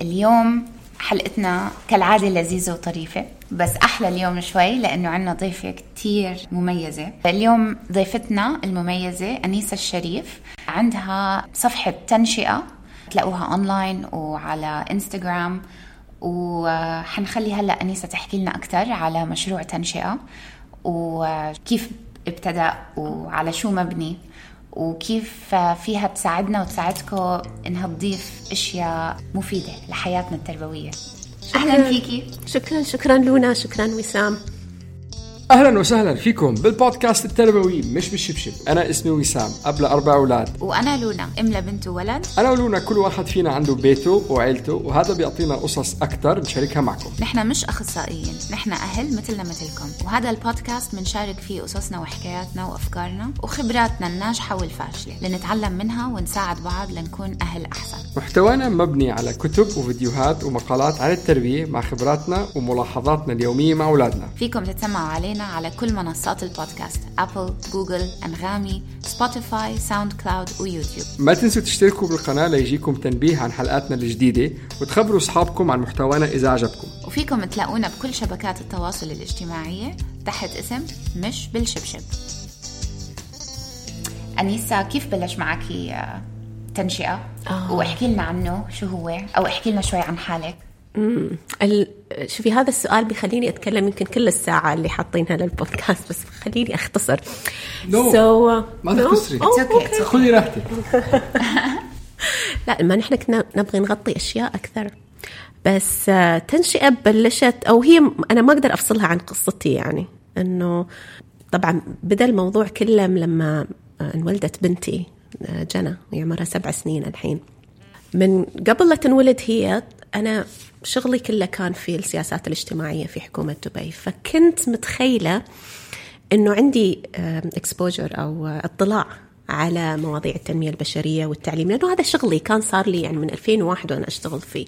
اليوم حلقتنا كالعادة لذيذة وطريفة بس أحلى اليوم شوي لأنه عنا ضيفة كتير مميزة. اليوم ضيفتنا المميزة أنيسة الشريف. عندها صفحة تنشئة تلاقوها أونلاين وعلى إنستغرام وحنخلي هلأ أنيسة تحكي لنا أكثر على مشروع تنشئة وكيف ابتدأ وعلى شو مبني. وكيف فيها تساعدنا وتساعدكم إنها تضيف أشياء مفيدة لحياتنا التربوية. أهلا فيكي. شكرا. شكرا لونا. شكرا وسام. أهلا وسهلا فيكم بالبودكاست التربوي مش بالشبشب. أنا اسمي وسام اب أربع أولاد. وأنا لونا ام لبنت وولد. أنا ولونا كل واحد فينا عنده بيته وعيلته وهذا بيعطينا قصص أكثر نشاركها معكم. نحن مش أخصائيين نحن أهل مثلنا مثلكم. وهذا البودكاست بنشارك فيه قصصنا وحكاياتنا وأفكارنا وخبراتنا الناجحة والفاشلة لنتعلم منها ونساعد بعض لنكون أهل أحسن. محتوانا مبني على كتب وفيديوهات ومقالات عن التربية مع خبراتنا وملاحظاتنا اليومية مع أولادنا. فيكم تتسمعوا علينا على كل منصات البودكاست أبل، جوجل، أنغامي، سبوتيفاي، ساوند كلاود ويوتيوب ما تنسوا تشتركوا بالقناة ليجيكم تنبيه عن حلقاتنا الجديدة وتخبروا أصحابكم عن محتوانا إذا عجبكم. وفيكم تلاقونا بكل شبكات التواصل الاجتماعية تحت اسم مش بالشبشب. أنيسا كيف بلش معك تنشئة؟ آه. واحكي لنا عنه شو هو؟ أو احكي لنا شوي عن حالك. ال... شوفي هذا السؤال بيخليني أتكلم يمكن كل الساعة اللي حاطينها للبودكاست بس خليني أختصر No. so, ما no? تخسري. Oh, okay. خذي راحتك لا ما نحن كنا نبغى نغطي أشياء أكثر بس آه، تنشئة بلشت أو هي أنا ما أقدر أفصلها عن قصتي يعني إنه طبعا بدأ الموضوع كله لما آه، انولدت بنتي آه، جنى هي عمرها سبع سنين الحين من قبل لا تنولد هي أنا شغلي كله كان في السياسات الاجتماعية في حكومة دبي فكنت متخيلة إنه عندي اكسبوجر أو آه، اطلاع على مواضيع التنمية البشرية والتعليم لأنه هذا شغلي كان صار لي يعني من 2001 وأنا أشتغل فيه.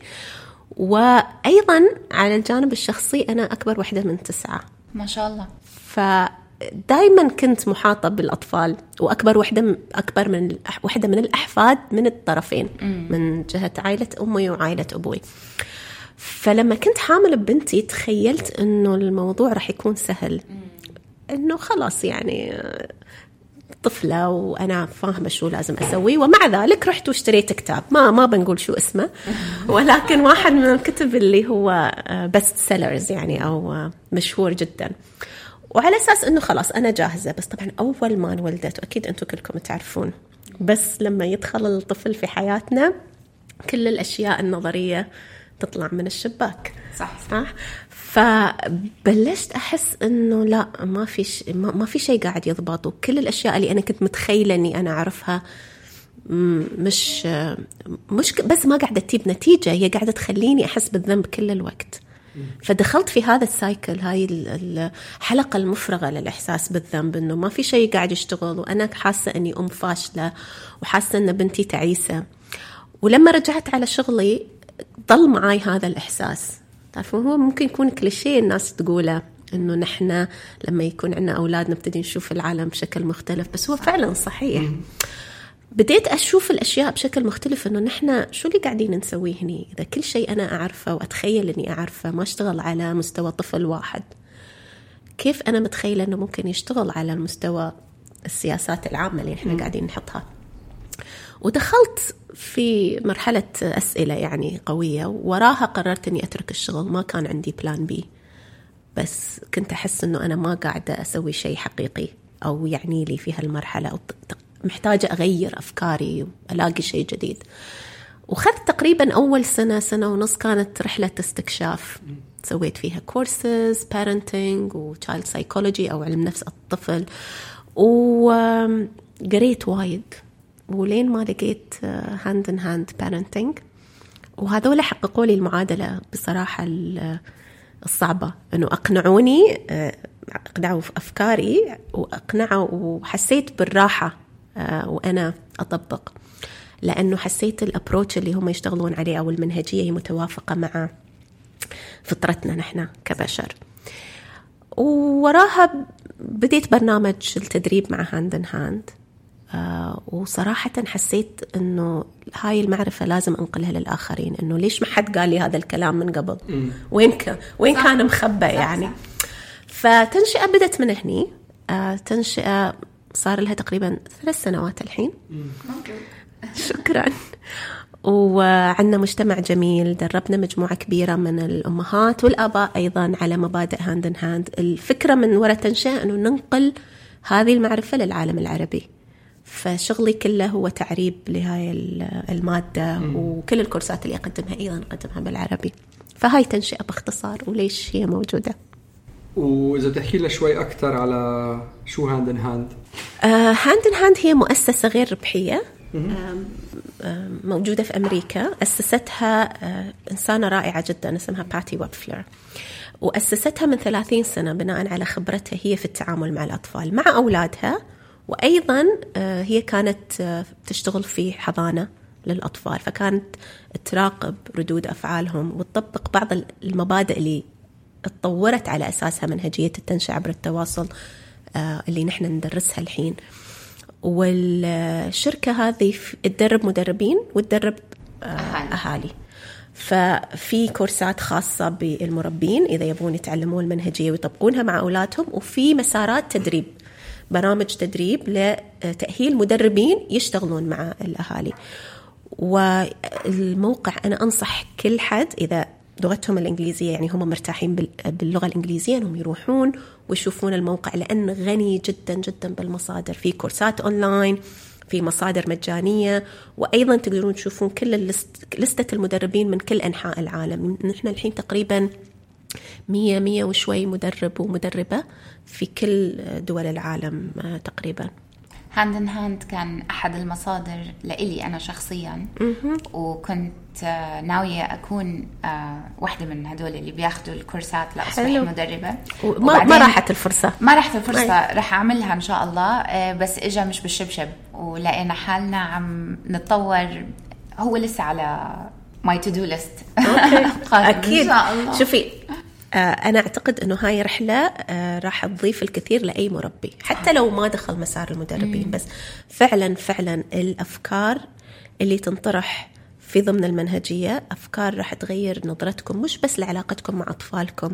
وأيضا على الجانب الشخصي أنا أكبر وحدة من تسعة. ما شاء الله. فدائما كنت محاطة بالأطفال وأكبر وحدة أكبر من وحدة من الأحفاد من الطرفين من جهة عائلة أمي وعائلة أبوي. فلما كنت حامل ببنتي تخيلت إنه الموضوع راح يكون سهل. إنه خلاص يعني طفلة وأنا فاهمة شو لازم أسوي. ومع ذلك رحت واشتريت كتاب. ما ما بنقول شو اسمه. ولكن واحد من الكتب اللي هو بست سيلرز يعني أو آه، مشهور جدا. وعلى أساس إنه خلاص أنا جاهزة بس طبعا أول ما انولدت وأكيد أنتم كلكم تعرفون بس لما يدخل الطفل في حياتنا كل الأشياء النظرية تطلع من الشباك. صح. صح فبلشت أحس إنه لا ما في ش... ما في شيء قاعد يضبط وكل الأشياء اللي أنا كنت متخيلة إني أنا أعرفها مش مش بس ما قاعدة تجيب نتيجة هي قاعدة تخليني أحس بالذنب كل الوقت. فدخلت في هذا السايكل هاي ال- الحلقة المفرغة للإحساس بالذنب إنه ما في شيء قاعد يشتغل وأنا حاسة إني أم فاشلة وحاسة إن بنتي تعيسة. ولما رجعت على شغلي ضل معاي هذا الإحساس. تعرفون هو ممكن يكون كليشيه الناس تقوله إنه نحن لما يكون عندنا أولاد نبتدي نشوف العالم بشكل مختلف بس هو فعلا صحيح. بديت أشوف الأشياء بشكل مختلف إنه نحن شو اللي قاعدين نسويه هني؟ إذا كل شيء أنا أعرفه وأتخيل إني أعرفه ما أشتغل على مستوى طفل واحد كيف أنا متخيلة إنه ممكن يشتغل على المستوى السياسات العامة اللي إحنا قاعدين نحطها؟ ودخلت في مرحلة أسئلة يعني قوية وراها قررت أني أترك الشغل ما كان عندي plan B بس كنت أحس أنه أنا ما قاعدة أسوي شيء حقيقي أو يعني لي في هالمرحلة أو محتاجة أغير أفكاري وألاقي شيء جديد. وخذت تقريبا أول سنة سنة ونص كانت رحلة استكشاف. سويت فيها courses parenting و child psychology أو علم نفس الطفل. وقريت وايد. ولين ما لقيت Hand in Hand Parenting وهذول حققوا لي المعادلة بصراحة الصعبة. إنه أقنعوني أقنعوا في أفكاري وأقنعوا وحسيت بالراحة. وأنا أطبق. لأنه حسيت ال approach اللي هم يشتغلون عليه أو المنهجية هي متوافقة مع فطرتنا نحن كبشر. ووراها بديت برنامج التدريب مع Hand in Hand آه وصراحة حسيت إنه هاي المعرفة لازم أنقلها للآخرين. إنه ليش ما حد قال لي هذا الكلام من قبل؟ وين كان وين كان مخبى يعني؟ فتنشئة بدت من هني. آه تنشئة صار لها تقريبا ثلاث سنوات الحين. شكرا. وعندنا مجتمع جميل دربنا مجموعة كبيرة من الأمهات والآباء أيضا على مبادئ Hand in Hand الفكرة من وراء تنشئة أنه ننقل هذه المعرفة للعالم العربي. فشغلي كله هو تعريب لهاي المادة وكل الكورسات اللي أقدمها أيضا أقدمها بالعربي. فهاي تنشئة باختصار وليش هي موجودة؟ وإذا بتحكي لنا شوي أكثر على شو Hand in Hand Hand in Hand هي مؤسسة غير ربحية موجودة في أمريكا أسستها آه، إنسانة رائعة جدا اسمها باتي ويبفلر وأسستها من 30 سنة بناء على خبرتها هي في التعامل مع الأطفال مع أولادها. وأيضا آه، هي كانت آه، تشتغل في حضانة للأطفال فكانت تراقب ردود أفعالهم وتطبق بعض المبادئ اللي تطورت على أساسها منهجية التنشئة عبر التواصل اللي نحن ندرسها الحين. والشركة هذه تدرب مدربين وتدرب آه، أهالي, أهالي. ففي كورسات خاصة بالمربين إذا يبغون يتعلمون المنهجية ويطبقونها مع أولادهم وفي مسارات تدريب برامج تدريب لتأهيل مدربين يشتغلون مع الأهالي. والموقع أنا أنصح كل حد إذا لغتهم الإنجليزية يعني هم مرتاحين باللغة الإنجليزية أنهم يروحون ويشوفون الموقع لأنه غني جدا جدا بالمصادر. في كورسات أونلاين في مصادر مجانية وأيضا تقدرون تشوفون كل ال list لستة المدربين من كل أنحاء العالم. نحن الحين تقريبا مية مية وشوي مدرب ومدربة في كل دول العالم آه، تقريبا. Hand in Hand كان أحد المصادر لإلي أنا شخصيا. وكنت آه، ناوية أكون آه، واحدة من هدول اللي بياخذوا الكورسات لأصبح حلو. مدربة. ما, ما راحت الفرصة. ما راحت الفرصة. راح أعملها إن شاء الله. آه، بس اجى مش بالشبشب. ولقينا حالنا عم نتطور. هو لسه على my to-do list أكيد. شوفي أنا أعتقد أنه هاي رحلة آه، راح تضيف الكثير لأي مربي حتى لو ما دخل مسار المدربين بس فعلا فعلا الأفكار اللي تنطرح في ضمن المنهجية أفكار راح تغير نظرتكم مش بس لعلاقتكم مع أطفالكم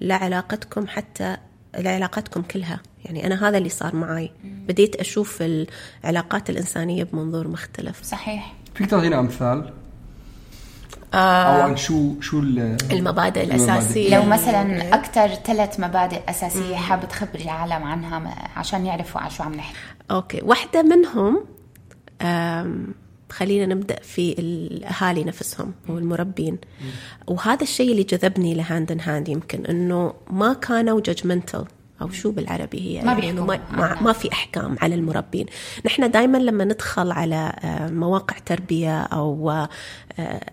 لعلاقتكم حتى لعلاقتكم كلها. يعني أنا هذا اللي صار معي بديت أشوف العلاقات الإنسانية بمنظور مختلف. صحيح. فيك تعطينا أمثال؟ أو عن شو شو المبادئ الأساسية. لو مثلا أكثر ثلاث مبادئ أساسية حابة تخبري العالم عنها عشان يعرفوا عن شو عم نحكي. أوكي. واحدة منهم خلينا نبدأ في الأهالي نفسهم والمربين. وهذا الشيء اللي جذبني ل Hand in Hand يمكن إنه ما كانوا judgmental أو شو بالعربي هي؟ ما, يعني ما, ما, ما في أحكام على المربين. نحن دائما لما ندخل على آه، مواقع تربية أو آه،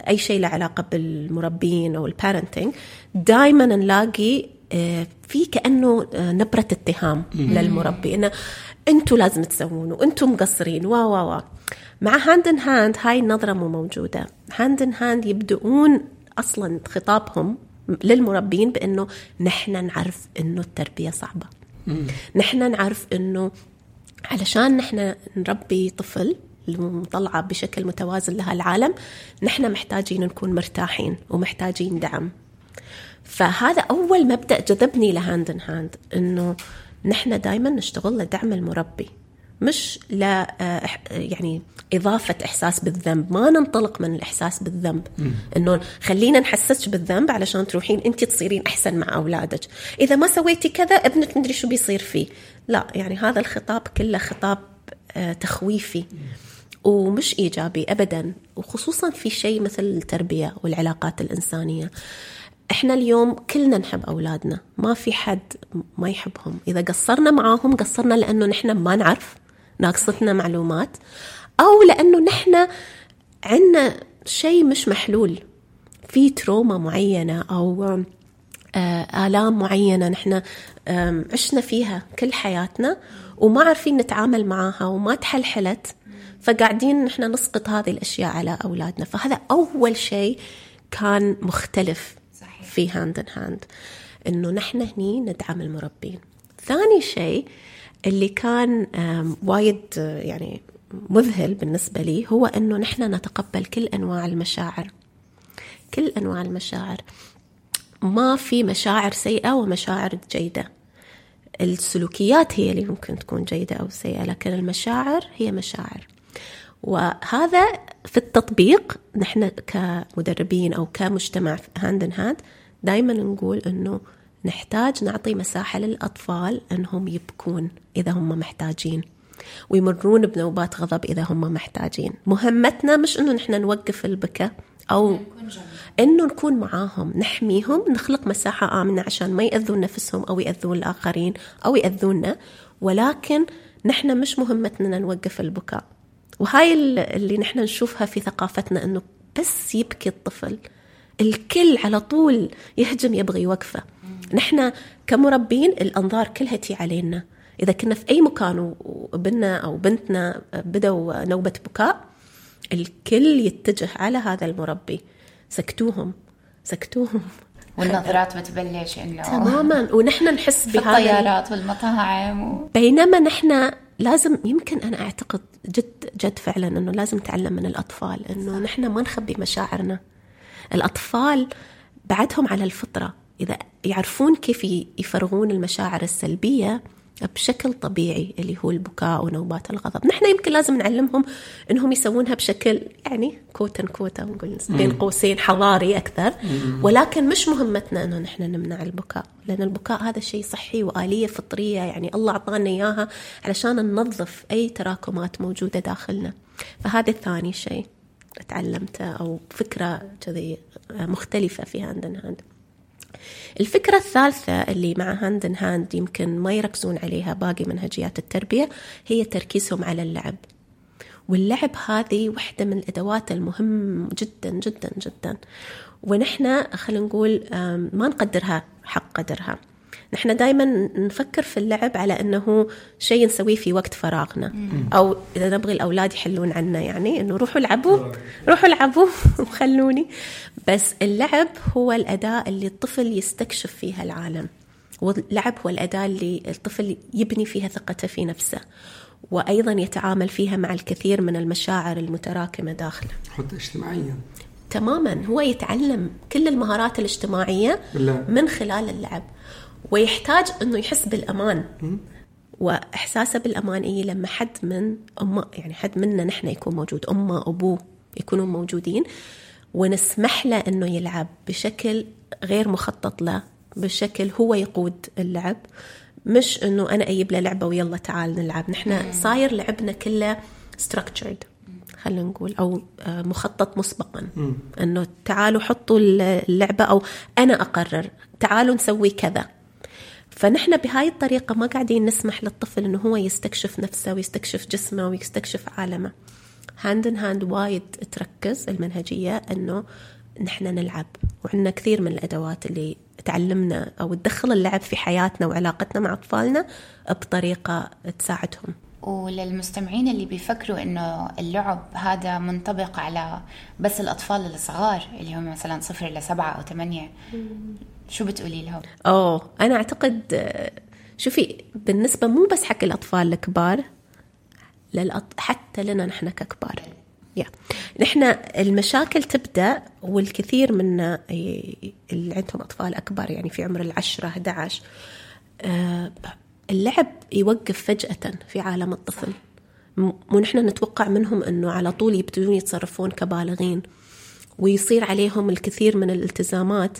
أي شيء له علاقة بالمربين أو ال parenting دائما نلاقي آه، في كأنه نبرة اتهام للمربي إنه أنتم لازم تسوون وأنتم مقصرين. و و و مع Hand in Hand هاي النظرة مو موجودة. Hand in Hand يبدؤون أصلا خطابهم للمربين بأنه نحن نعرف إنه التربية صعبة. نحن نعرف إنه علشان نحن نربي طفل نطلعه بشكل متوازن لهالعالم نحن محتاجين نكون مرتاحين ومحتاجين دعم. فهذا أول مبدأ جذبني ل Hand in Hand إنه نحن دائما نشتغل لدعم المربي. مش لا آه، يعني إضافة إحساس بالذنب. ما ننطلق من الإحساس بالذنب. إنه خلينا نحسسك بالذنب علشان تروحين أنت تصيرين أحسن مع أولادك. إذا ما سويتي كذا ابنك مدري شو بيصير فيه. لا يعني هذا الخطاب كله خطاب آه، تخويفي. ومش إيجابي أبدا. وخصوصا في شيء مثل التربية والعلاقات الإنسانية. إحنا اليوم كلنا نحب أولادنا. ما في حد ما يحبهم. إذا قصرنا معاهم قصرنا لأنه نحن ما نعرف. ناقصتنا معلومات أو لأنه نحن عندنا شيء مش محلول. في تروما معينة أو آه، آلام معينة نحن عشنا فيها كل حياتنا وما عارفين نتعامل معاها وما تحلحلت فقاعدين نحن نسقط هذه الأشياء على أولادنا. فهذا أول شيء كان مختلف صحيح. في Hand in Hand إنه نحن هني ندعم المربين ثاني شيء اللي كان وايد آه، يعني مذهل بالنسبة لي هو إنه نحن نتقبل كل أنواع المشاعر. كل أنواع المشاعر. ما في مشاعر سيئة ومشاعر جيدة. السلوكيات هي اللي ممكن تكون جيدة أو سيئة لكن المشاعر هي مشاعر. وهذا في التطبيق نحن كمدربين أو كمجتمع Hand in Hand دائما نقول أنه نحتاج نعطي مساحة للأطفال أنهم يبكون. إذا هم محتاجين. ويمرون بنوبات غضب إذا هم محتاجين. مهمتنا مش أنه نحن نوقف البكاء أو إنه نكون معاهم نحميهم نخلق مساحة آمنة عشان ما يأذون نفسهم أو يأذون الآخرين أو يأذونا. ولكن نحن مش مهمتنا نوقف البكاء. وهاي ال- اللي نحن نشوفها في ثقافتنا إنه بس يبكي الطفل. الكل على طول يهجم يبغي يوقفه نحن كمربين الأنظار كلها تي علينا. إذا كنا في أي مكان وابننا أو بنتنا بدوا نوبة بكاء الكل يتجه على هذا المربي. سكتوهم سكتوهم. والنظرات بتبلش إنه تماما. ونحن نحس في بهذا الطيارات والمطاعم و... بينما نحن لازم يمكن أنا أعتقد جد جد فعلا إنه لازم نتعلم من الأطفال إنه نحن ما نخبي مشاعرنا. الأطفال بعدهم على الفطرة. إذا يعرفون كيف يفرغون المشاعر السلبية بشكل طبيعي اللي هو البكاء ونوبات الغضب. نحن يمكن لازم نعلمهم إنهم يسوونها بشكل يعني كوتا كوتا نقول بين قوسين حضاري أكثر. ولكن مش مهمتنا إنه نحن نمنع البكاء لأن البكاء هذا شيء صحي وآلية فطرية يعني الله أعطانا إياها علشان ننظف أي تراكمات موجودة داخلنا. فهذا ثاني شيء تعلمته أو فكرة كذي مختلفة في Hand in Hand الفكرة الثالثة اللي مع Hand in Hand يمكن ما يركزون عليها باقي منهجيات التربية هي تركيزهم على اللعب. واللعب هذه واحدة من الأدوات المهم جدا جدا جدا. ونحن خلينا نقول ما نقدرها حق قدرها. نحن دائما نفكر في اللعب على إنه شيء نسويه في وقت فراغنا. أو إذا نبغي الأولاد يحلون عنا يعني إنه روحوا العبوا روحوا العبوا وخلوني. بس اللعب هو الأداة اللي الطفل يستكشف فيها العالم. واللعب هو الأداة اللي الطفل يبني فيها ثقته في نفسه. وأيضا يتعامل فيها مع الكثير من المشاعر المتراكمة داخله. حتى اجتماعيا. تماما. هو يتعلم كل المهارات الاجتماعية بالله. من خلال اللعب. ويحتاج إنه يحس بالأمان. وإحساسه بالأمان يجي لما حد من أمه يعني حد منا نحن يكون موجود أمه أبوه يكونوا موجودين ونسمح له إنه يلعب بشكل غير مخطط له بشكل هو يقود اللعب. مش إنه أنا أجيب له لعبة ويلا تعال نلعب. نحن صاير لعبنا كله structured خلينا نقول أو آه، مخطط مسبقا. إنه تعالوا حطوا اللعبة أو أنا أقرر تعالوا نسوي كذا. فنحن بهاي الطريقة ما قاعدين نسمح للطفل إنه هو يستكشف نفسه ويستكشف جسمه ويستكشف عالمه. Hand in Hand وايد تركز المنهجية إنه نحن نلعب. وعندنا كثير من الأدوات اللي تعلمنا أو تدخل اللعب في حياتنا وعلاقتنا مع أطفالنا بطريقة تساعدهم. وللمستمعين اللي بيفكروا إنه اللعب هذا منطبق على بس الأطفال الصغار اللي هم مثلا صفر لسبعة أو ثمانية شو بتقولي لهم؟ أوه أنا أعتقد شوفي بالنسبة مو بس حق الأطفال الكبار للأط... حتى لنا نحن ككبار. يا. نحن المشاكل تبدأ والكثير منا اللي عندهم أطفال أكبر يعني في عمر العشرة 11 آه، اللعب يوقف فجأة في عالم الطفل. ونحن نتوقع منهم أنه على طول يبتدون يتصرفون كبالغين ويصير عليهم الكثير من الالتزامات.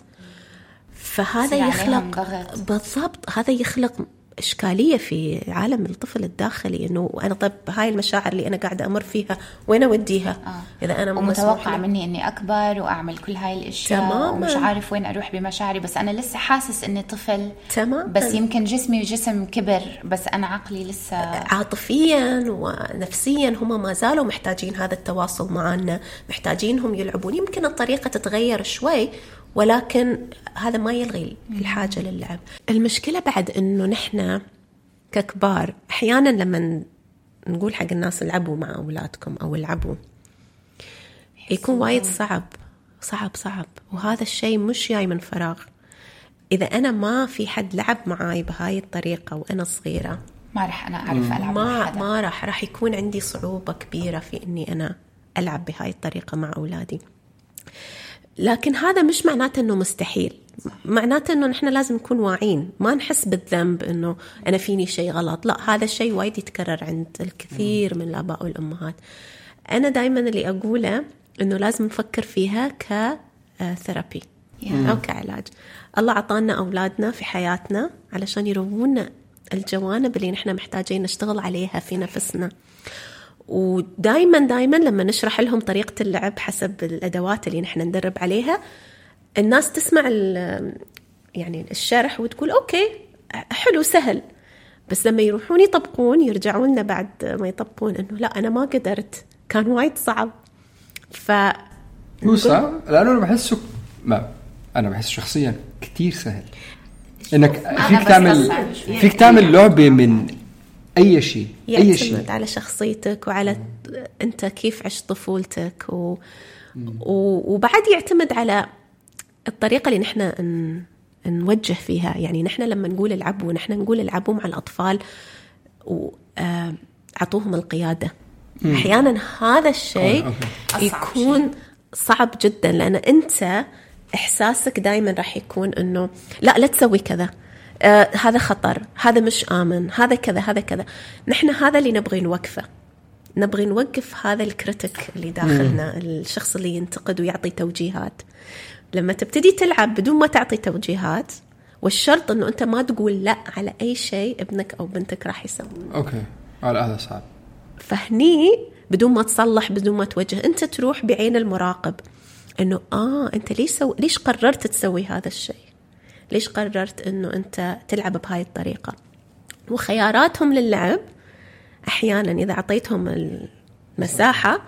فهذا عليهم يخلق. بالضبط هذا يخلق إشكالية في عالم الطفل الداخلي إنه أنا طب هاي المشاعر اللي أنا قاعدة أمر فيها وين أوديها؟ آه. إذا أنا ومتوقع. مني إني أكبر وأعمل كل هاي الأشياء تماماً. ومش عارف وين أروح بمشاعري بس أنا لسه حاسس إني طفل تماماً. بس يمكن جسمي جسم كبر بس أنا عقلي لسه عاطفيا ونفسيا هم ما زالوا محتاجين هذا التواصل معنا محتاجينهم يلعبون يمكن الطريقة تتغير شوي ولكن هذا ما يلغي الحاجة للعب. المشكلة بعد أنه نحن ككبار أحيانا لما نقول حق الناس العبوا مع أولادكم أو العبوا يكون وايد صعب صعب صعب. وهذا الشيء مش جاي من فراغ. إذا أنا ما في حد لعب معاي بهاي الطريقة وأنا صغيرة ما راح أنا أعرف ألعب مع ما حدا. ما راح راح يكون عندي صعوبة كبيرة في إني أنا ألعب بهاي الطريقة مع أولادي. لكن هذا مش معناته إنه مستحيل. معناته إنه نحن لازم نكون واعين ما نحس بالذنب إنه أنا فيني شيء غلط. لا هذا الشيء وايد يتكرر عند الكثير من الآباء والأمهات. أنا دائما اللي أقوله إنه لازم نفكر فيها كثيرابي أو كعلاج. الله عطانا أولادنا في حياتنا علشان يروونا الجوانب اللي نحن محتاجين نشتغل عليها في نفسنا. ودائما دائما لما نشرح لهم طريقة اللعب حسب الأدوات اللي نحن ندرب عليها الناس تسمع ال- يعني الشرح وتقول أوكي حلو سهل. بس لما يروحون يطبقون يرجعون لنا بعد ما يطبقون إنه لا أنا ما قدرت. كان وايد صعب. ف هو صعب؟ لأنه أنا بحسه ما أنا بحس شخصيا كتير سهل. إنك فيك تعمل. فيك تعمل لعبة من أي شيء أي شيء. يعتمد على شخصيتك وعلى أنت كيف عشت طفولتك و... و... وبعد يعتمد على الطريقة اللي نحن ن... نوجه فيها. يعني نحن لما نقول العبوا نحن نقول العبوا مع الأطفال واعطوهم القيادة. أحيانا هذا الشيء يكون صعب جدا لأن أنت إحساسك دائما راح يكون إنه لا لا تسوي كذا. آه هذا خطر هذا مش آمن هذا كذا هذا كذا. نحن هذا اللي نبغي نوقفه. نبغي نوقف هذا ال critic اللي داخلنا الشخص اللي ينتقد ويعطي توجيهات. لما تبتدي تلعب بدون ما تعطي توجيهات والشرط إنه أنت ما تقول لا على أي شيء ابنك أو بنتك راح يسوي okay. هذا صعب. فهني بدون ما تصلح بدون ما توجه أنت تروح بعين المراقب. إنه آه أنت ليش سو... ليش قررت تسوي هذا الشيء؟ ليش قررت إنه أنت تلعب بهاي الطريقة؟ وخياراتهم للعب أحيانا إذا أعطيتهم المساحة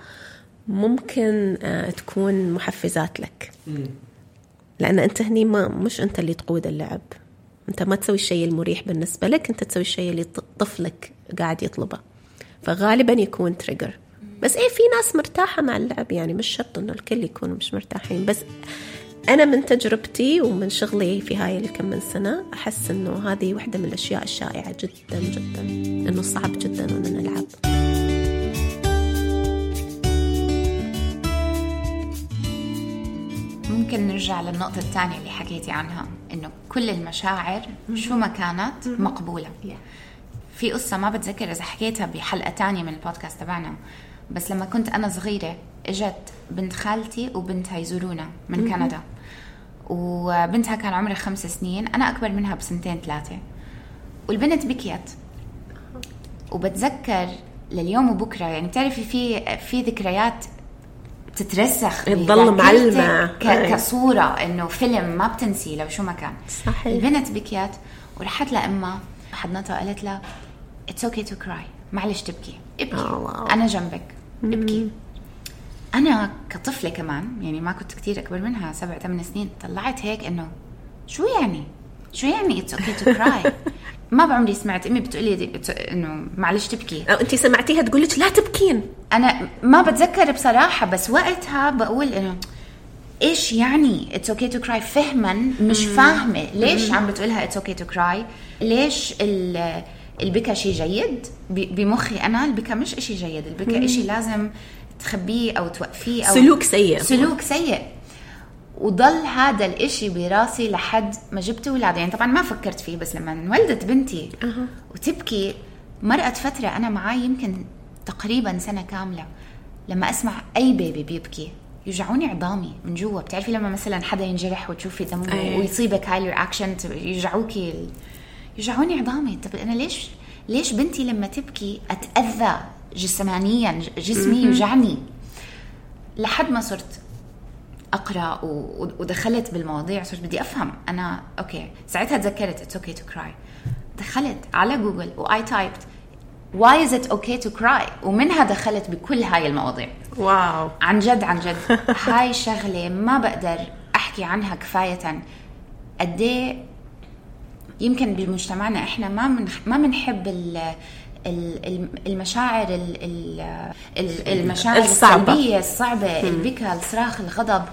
ممكن آه، تكون محفزات لك. لأن أنت هني ما مش أنت اللي تقود اللعب. أنت ما تسوي الشيء المريح بالنسبة لك أنت تسوي الشيء اللي طفلك قاعد يطلبه. فغالبا يكون تريجر بس إيه في ناس مرتاحة مع اللعب يعني مش شرط إنه الكل يكونوا مش مرتاحين بس أنا من تجربتي ومن شغلي في هاي الكم من سنة أحس إنه هذه واحدة من الأشياء الشائعة جدا جدا. إنه صعب جدا ان نلعب. ممكن نرجع للنقطة الثانية اللي حكيتي عنها إنه كل المشاعر شو ما كانت مقبولة. في قصة ما بتذكر إذا حكيتها بحلقة تانية من البودكاست تبعنا بس لما كنت أنا صغيرة إجت بنت خالتي وبنتها يزورونا من كندا. وبنتها كان عمرها خمس سنين أنا أكبر منها بسنتين ثلاثة. والبنت بكيت. وبتذكر لليوم وبكرة يعني بتعرفي في في ذكريات بتترسخ تضل بذاكرتك معلمة. ك- أي. كصورة إنه فيلم ما بتنسي لو شو ما كان. صحيح. البنت بكيت ورحت لأمها حضنتها قالت لها it's okay to cry معلش تبكي. ابكي. آه، wow. أنا جنبك. ابكي. أنا كطفلة كمان يعني ما كنت كتير أكبر منها سبع ثمان سنين طلعت هيك إنه شو يعني؟ شو يعني؟ it's okay to cry ما بعمري سمعت أمي بتقولي دي- بت- إنه معلش تبكي. أو انت سمعتيها تقول لك لا تبكين. أنا ما بتذكر بصراحة بس وقتها بقول إنه إيش يعني it's okay to cry فهما مش فاهمة ليش عم بتقولها it's okay to cry ليش ال- البكا شيء جيد؟ بمخي أنا البكا مش إشي جيد البكا إشي لازم تخبيه أو توقفيه أو سلوك سيء. سلوك سيء. وضل هذا الإشي براسي لحد ما جبت أولاد يعني طبعا ما فكرت فيه بس لما انولدت بنتي وتبكي مرقت فترة أنا معاي يمكن تقريبا سنة كاملة لما أسمع أي baby بيبكي يوجعوني عظامي من جوا. بتعرفي لما مثلا حدا ينجرح وتشوفي دمه أيه. ويصيبك هاي ال reaction يوجعوكي ال... يوجعوني عظامي. طب أنا ليش ليش بنتي لما تبكي أتأذى جسمانيا جسمي يوجعني لحد ما صرت أقرأ ودخلت بالمواضيع صرت بدي أفهم. أنا okay. ساعتها تذكرت it's okay to cry دخلت على جوجل why typed why is it okay to cry ومنها دخلت بكل هاي المواضيع. wow. عن جد عن جد. هاي شغلة ما بقدر أحكي عنها كفاية. قد إيه يمكن بمجتمعنا إحنا ما من ما بنحب المشاعر ال- ال- ال- المشاعر الصعبة. السلبية الصعبة البكاء الصراخ الغضب.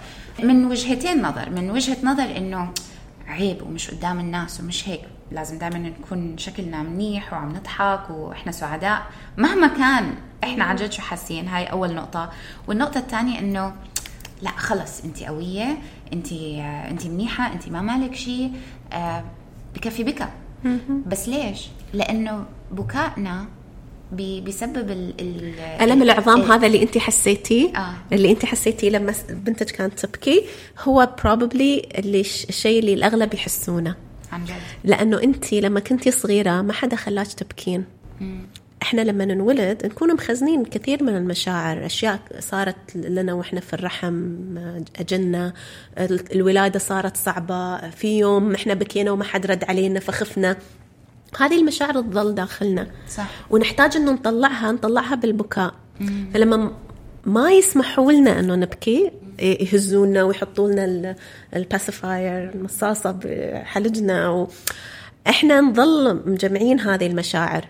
من وجهتين نظر من وجهة نظر إنه عيب ومش قدام الناس ومش هيك. لازم دائما نكون شكلنا منيح وعم نضحك وإحنا سعداء. مهما كان إحنا عن جد شو حاسين؟ هاي أول نقطة. والنقطة الثانية إنه لا خلص انت قوية انت انت منيحة انت ما مالك شيء. آه، بكفي بكى بس ليش؟ لأنه بكائنا بيسبب ال ال ألم العظام ال- هذا اللي أنت حسيتيه؟ آه. اللي أنت حسيتيه لما بنتك كانت تبكي هو probably اللي الشيء اللي الأغلب يحسونه. عن جد. لأنه أنت لما كنتي صغيرة ما حدا خلاك تبكين. إحنا لما ننولد نكون مخزنين كثير من المشاعر أشياء صارت لنا وإحنا في الرحم اجلنا ال- الولادة صارت صعبة في يوم إحنا بكينا وما حد رد علينا فخفنا. هذه المشاعر تظل داخلنا. صح. ونحتاج إنه نطلعها نطلعها بالبكاء. فلما م- ما يسمحوا لنا إنه نبكي يهزونا ويحطوا لنا ال- الباسيفاير المصاصة بحلجنا و... إحنا نظل مجمعين هذه المشاعر.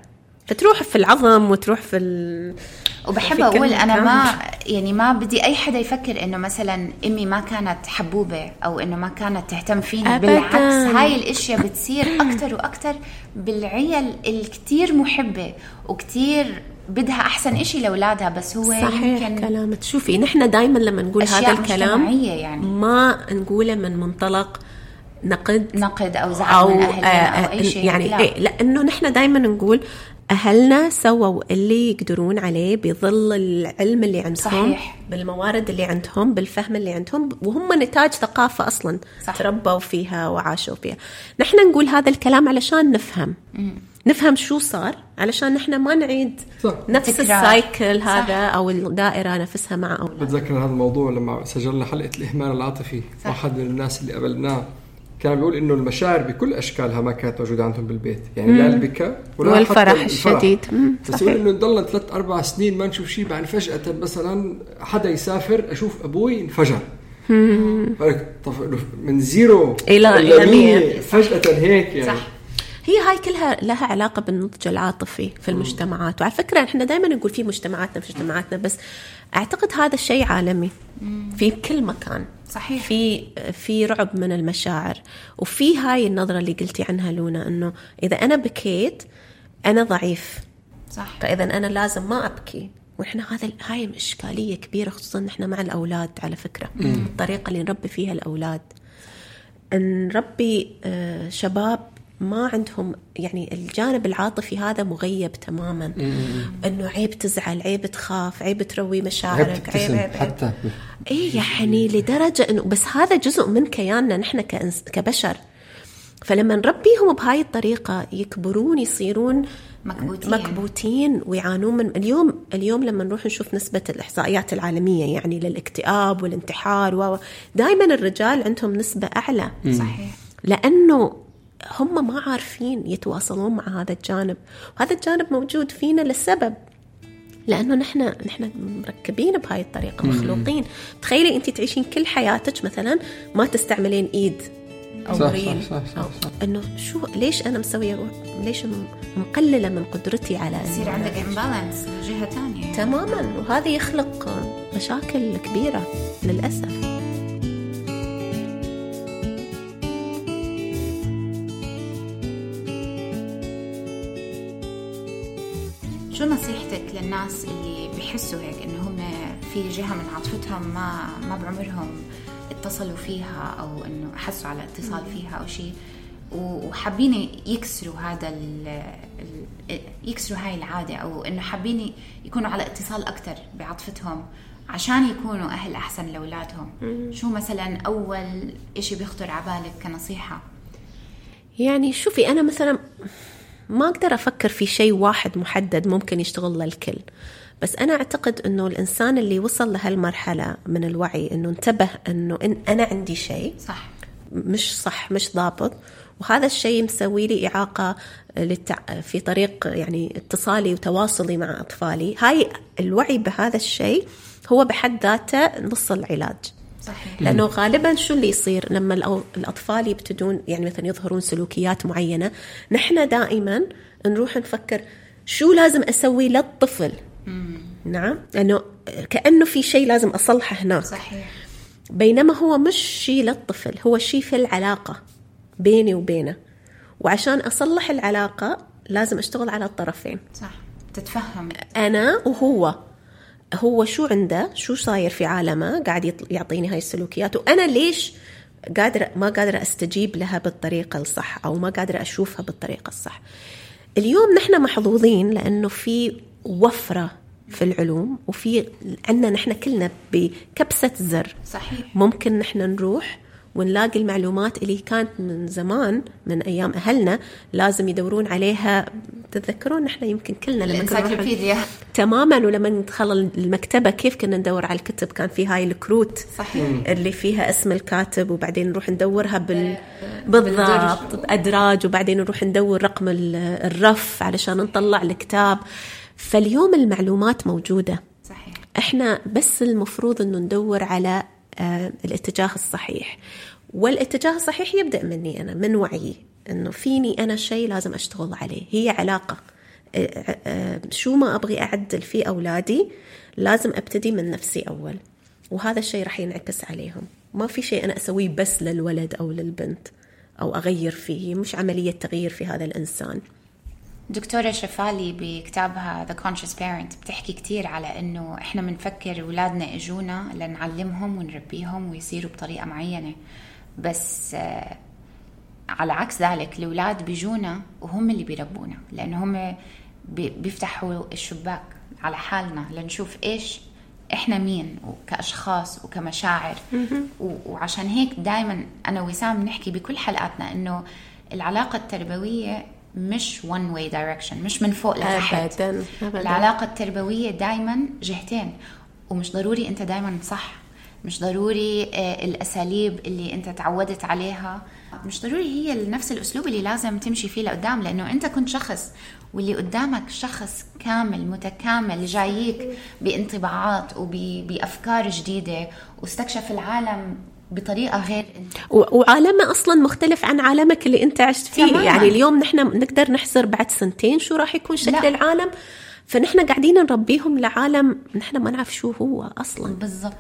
فتروح في العظم وتروح في ال... وبحب أقول أنا. ما يعني ما بدي أي حدا يفكر إنه مثلا أمي ما كانت حبوبة أو إنه ما كانت تهتم فيني أبداً. بالعكس هاي الأشياء بتصير أكثر وأكثر بالعيال الكتير محبة وكتير بدها أحسن إشي لأولادها بس هو صحيح يمكن كلامك شوفي نحن دائما لما نقول هذا الكلام يعني. ما نقوله من منطلق نقد نقد أو زعل من أهلنا أو أي شيء يعني لا. إيه لأنه نحن دائما نقول أهلنا سووا اللي يقدرون عليه بظل العلم اللي عندهم صحيح. بالموارد اللي عندهم بالفهم اللي عندهم وهم نتاج ثقافة أصلا صح. تربوا فيها وعاشوا فيها نحن نقول هذا الكلام علشان نفهم نفهم شو صار علشان نحن ما نعيد صح. نفس تكرار. السايكل صح. هذا أو الدائرة نفسها مع أولاد بتذكر هذا الموضوع لما سجلنا حلقة الإهمال العاطفي صح. واحد من الناس اللي قابلناه كان بيقول إنه المشاعر بكل أشكالها ما كانت موجودة عندهم بالبيت. يعني لا البكاء ولا والفرح حتى الشديد. مم، بس يقول إنه ضلنا ثلاث أربع سنين ما نشوف شيء بعدين فجأة مثلا حدا يسافر أشوف أبوي انفجر. هيك طف- إنه من زيرو. إلى- إلى مية. فجأة هيك يعني. صح. هي هاي كلها لها علاقة بالنضج العاطفي في المجتمعات. وعلى فكرة إحنا دائما نقول في مجتمعاتنا في مجتمعاتنا بس أعتقد هذا الشيء عالمي. في كل مكان. صحيح. في في رعب من المشاعر. وفي هاي النظرة اللي قلتي عنها لونا إنه إذا أنا بكيت أنا ضعيف. صح. فإذا أنا لازم ما أبكي. وإحنا هذا هاي اشكاليه كبيرة خصوصا نحن مع الأولاد على فكرة. الطريقة اللي نربي فيها الأولاد. نربي آه، شباب ما عندهم يعني الجانب العاطفي هذا مغيب تماما. إنه عيب تزعل عيب تخاف عيب تروي مشاعرك عيب عيب, عيب. حتى. إيه يعني لدرجة إنه بس هذا جزء من كياننا نحن كبشر. فلما نربيهم بهاي الطريقة يكبرون يصيرون مكبوتين. مكبوتين ويعانون من اليوم اليوم لما نروح نشوف نسبة الإحصائيات العالمية يعني للاكتئاب والانتحار و دائما الرجال عندهم نسبة أعلى. صحيح. لأنه هم ما عارفين يتواصلون مع هذا الجانب. وهذا الجانب موجود فينا لسبب. لأنه نحن نحن مركبين بهاي الطريقة مخلوقين. تخيلي انت تعيشين كل حياتك مثلا ما تستعملين إيد أو صح، ريل صح، صح، صح، أو صح. إنه شو ليش أنا مسوية؟ ليش مقللة من قدرتي على يصير عندك امبالانس من جهة ثانية. تماما. وهذا يخلق مشاكل كبيرة للأسف. شو نصيحتك للناس اللي بيحسوا هيك إنه هم في جهة من عاطفتهم ما ما بعمرهم اتصلوا فيها أو إنه حسوا على اتصال فيها أو شيء؟ وحابين يكسروا هذا ال يكسروا هاي العادة أو إنه حابين يكونوا على اتصال أكثر بعاطفتهم عشان يكونوا أهل أحسن لأولادهم. شو مثلا أول إشي بيخطر على بالك كنصيحة؟ يعني شوفي أنا مثلا ما أقدر أفكر في شيء واحد محدد ممكن يشتغل للكل. بس أنا أعتقد أنه الإنسان اللي وصل لهالمرحلة من الوعي أنه انتبه أنه إن أنا عندي شيء صح. مش صح مش ضابط. وهذا الشيء مسوي لي إعاقة للتع... في طريق يعني اتصالي وتواصلي مع أطفالي. هاي الوعي بهذا الشيء هو بحد ذاته نص العلاج. صحيح. لأنه غالبا شو اللي يصير لما الأطفال يبتدون يعني مثلا يظهرون سلوكيات معينة نحن دائما نروح نفكر شو لازم أسوي للطفل. نعم؟ لأنه كأنه في شيء لازم أصلحه هناك. صحيح. بينما هو مش شيء للطفل هو شيء في العلاقة بيني وبينه. وعشان أصلح العلاقة لازم أشتغل على الطرفين. صح. تتفهم. أنا وهو. هو شو عنده؟ شو صاير في عالمه؟ قاعد يعطيني هاي السلوكيات. وأنا ليش قادرة ما قادرة أستجيب لها بالطريقة الصح أو ما قادرة أشوفها بالطريقة الصح. اليوم نحن محظوظين لأنه في وفرة في العلوم وفي عندنا نحن كلنا بكبسة زر. صحيح. ممكن نحن نروح ونلاقي المعلومات اللي كانت من زمان من أيام أهلنا لازم يدورون عليها. تتذكرون نحن يمكن كلنا لما الإنسايكلوبيديا. تماما ولما ندخل المكتبة كيف كنا ندور على الكتب؟ كان في هاي الكروت صحيح. اللي فيها اسم الكاتب وبعدين نروح ندورها بال بالضبط ادراج وبعدين نروح ندور رقم ال- الرف علشان نطلع الكتاب. فاليوم المعلومات موجودة. صحيح. إحنا بس المفروض إنه ندور على آه، الاتجاه الصحيح. والاتجاه الصحيح يبدأ مني أنا من وعيي إنه فيني أنا شيء لازم أشتغل عليه. هي علاقة. آه، آه، شو ما أبغي أعدل في أولادي لازم أبتدي من نفسي أول. وهذا الشيء راح ينعكس عليهم. ما في شيء أنا أسويه بس للولد أو للبنت أو أغير فيه. مش عملية تغيير في هذا الإنسان. دكتورة شفالي بكتابها The Conscious Parent بتحكي كتير على إنه إحنا بنفكر أولادنا اجونا لنعلمهم ونربيهم ويصيروا بطريقة معينة. بس آه، على عكس ذلك الأولاد بيجونا وهم اللي بيربونا لأنه هم بي- بيفتحوا الشباك على حالنا لنشوف إيش إحنا مين كاشخاص وكمشاعر. وعشان هيك دائما أنا وسام بنحكي بكل حلقاتنا إنه العلاقة التربوية مش one way direction مش من فوق لتحت أبداً، أبداً. العلاقة التربوية دائما جهتين ومش ضروري أنت دائما صح مش ضروري آه، الأساليب اللي أنت تعودت عليها مش ضروري هي نفس الأسلوب اللي لازم تمشي فيه لقدام لأنه أنت كنت شخص واللي قدامك شخص كامل متكامل جاييك بانطباعات وبافكار جديدة واستكشف العالم بطريقة غير انت و- وعالمة أصلا مختلف عن عالمك اللي أنت عشت فيه. تماماً. يعني اليوم نحن نقدر نحسر بعد سنتين شو راح يكون شكل لا. العالم. فنحن قاعدين نربيهم لعالم نحن ما نعرف شو هو أصلا. بالضبط.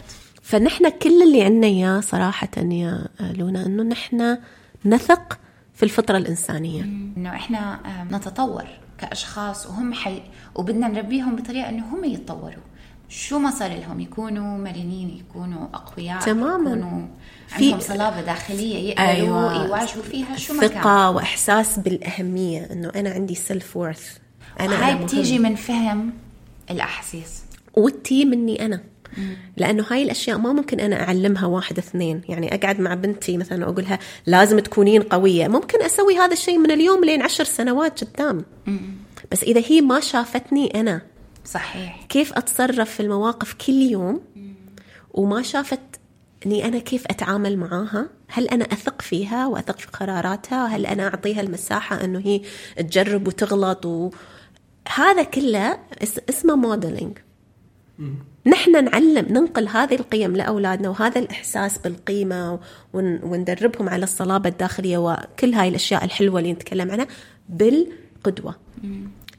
فنحن كل اللي عندنا إياه صراحة يا لونا إنه نحن نثق في الفطرة الإنسانية. إنه إحنا نتطور كأشخاص وهم حي وبدنا نربيهم بطريقة إنه هم يتطوروا. شو ما صار لهم يكونوا مرنين يكونوا أقوياء تماماً. يكونوا في- عندهم صلابة داخلية يقدروا أيوة. يواجهوا فيها شو ما كان ثقه وإحساس بالأهمية إنه أنا عندي سيلف وورث أنا هاي بتيجي. من فهم الأحاسيس. والتي مني أنا. لأنه هاي الأشياء ما ممكن أنا أعلمها واحد اثنين. يعني أقعد مع بنتي مثلا وأقولها لازم تكونين قوية. ممكن أسوي هذا الشيء من اليوم لين عشر سنوات قدام. بس إذا هي ما شافتني أنا صحيح. كيف أتصرف في المواقف كل يوم؟ وما شافت إني أنا كيف أتعامل معاها؟ هل أنا أثق فيها وأثق في قراراتها؟ هل أنا أعطيها المساحة إنه هي تجرب وتغلط؟ و... هذا كله اس- اسمه modeling نحن نعلم ننقل هذه القيم لأولادنا وهذا الإحساس بالقيمة ون... وندربهم على الصلابة الداخلية وكل هاي الأشياء الحلوة اللي نتكلم عنها بالقدوة.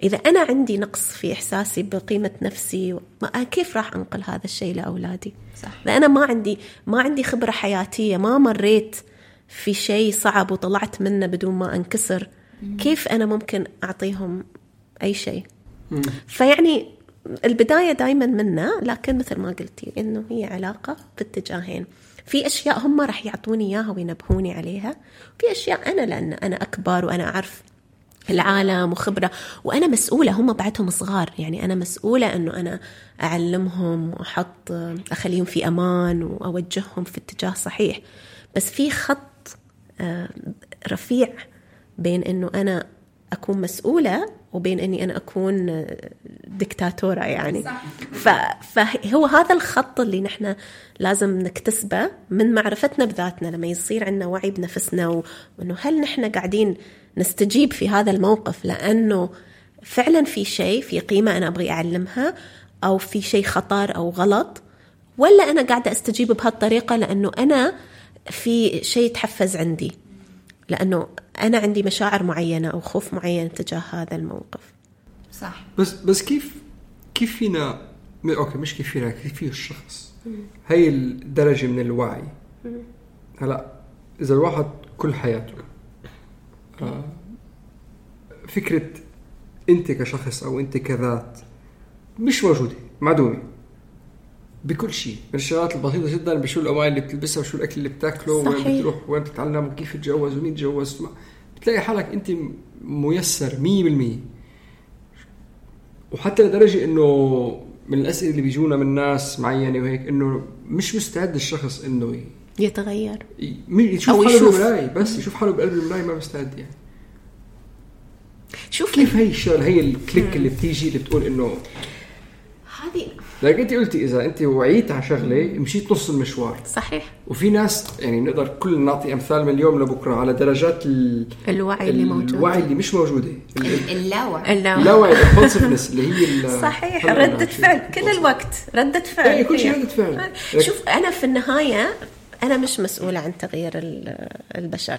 إذا أنا عندي نقص في إحساسي بقيمة نفسي ما كيف راح أنقل هذا الشيء لأولادي؟ صح. لأ أنا ما عندي ما عندي خبرة حياتية ما مريت في شيء صعب وطلعت منه بدون ما أنكسر كيف أنا ممكن أعطيهم أي شيء؟ فيعني البداية دائما منا لكن مثل ما قلتي إنه هي علاقة باتجاهين. في أشياء هم راح يعطوني إياها وينبهوني عليها في أشياء أنا لأن أنا أكبر وأنا أعرف العالم وخبرة. وأنا مسؤولة هم بعدهم صغار. يعني أنا مسؤولة أنه أنا أعلمهم وأحط أخليهم في أمان وأوجههم في اتجاه صحيح. بس في خط آه، رفيع بين أنه أنا أكون مسؤولة وبين أني أنا أكون آه، دكتاتورة يعني. فهو هذا الخط اللي نحن لازم نكتسبه من معرفتنا بذاتنا لما يصير عندنا وعي بنفسنا وأنه هل نحن قاعدين نستجيب في هذا الموقف لأنه فعلا في شيء في قيمة أنا أبغي أعلمها أو في شيء خطر أو غلط ولا أنا قاعدة أستجيب بهالطريقة لأنه أنا في شيء تحفز عندي. لأنه أنا عندي مشاعر معينة أو خوف معين تجاه هذا الموقف. صح. بس بس كيف كيف فينا أوكي مش كيف فينا كيف فيه الشخص؟ هي الدرجة من الوعي. هلا إذا الواحد كل حياته فكرة أنت كشخص أو أنت كذات مش موجودة معدومة. بكل شيء من الشغلات البسيطة جدا بشو الأواني اللي بتلبسها وشو الأكل اللي بتاكله وين صحيح. بتروح وين بتتعلم وكيف تتجوز ومين تتجوز ما- بتلاقي حالك أنت ميسر 100% وحتى لدرجة إنه من الأسئلة اللي بيجونا من ناس معينة وهيك إنه مش مستعد الشخص إنه يتغير. ي- م- يشوف أو حاله يشوف. بالمراية؟ بس يشوف حاله بقلب المراية ما مستعد يعني. شوف كيف هي الشغله هي الكليك اللي بتيجي اللي بتقول إنه هذه لكن أنت قلتي إذا أنت وعيت على شغلة مشيت نص المشوار. صحيح. وفي ناس يعني نقدر كل نعطي أمثال من اليوم لبكرة على درجات ال... الوعي اللي موجود. الوعي اللي مش موجودة. ال- ال- اللاوعي. اللا- اللاوعي الامبulsiveness اللي هي صحيح ردة فعل. كل الوقت ردة فعل إيه، كل شيء. ردة فعل. شوف أنا في النهاية أنا مش مسؤولة عن تغيير ال- البشر.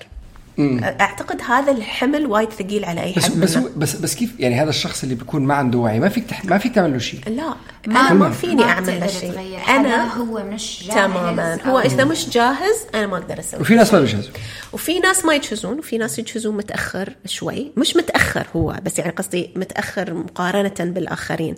أعتقد هذا الحمل وايد ثقيل على أي بس حد بس. هو- بس بس كيف يعني هذا الشخص اللي بيكون ما عنده وعي؟ ما فيك تح... ما فيك تعمل له شيء. لا. ما- أنا ما ما فيني أعمل بتقدر له شيء حدا هو مش جاهز تماما. هو إذا مش جاهز أنا ما أقدر أسوي. وفي ناس ما بيجهزوا. وفي ناس ما يجهزون وفي ناس يجهزون متأخر شوي. مش متأخر هو بس يعني قصدي متأخر مقارنة بالآخرين.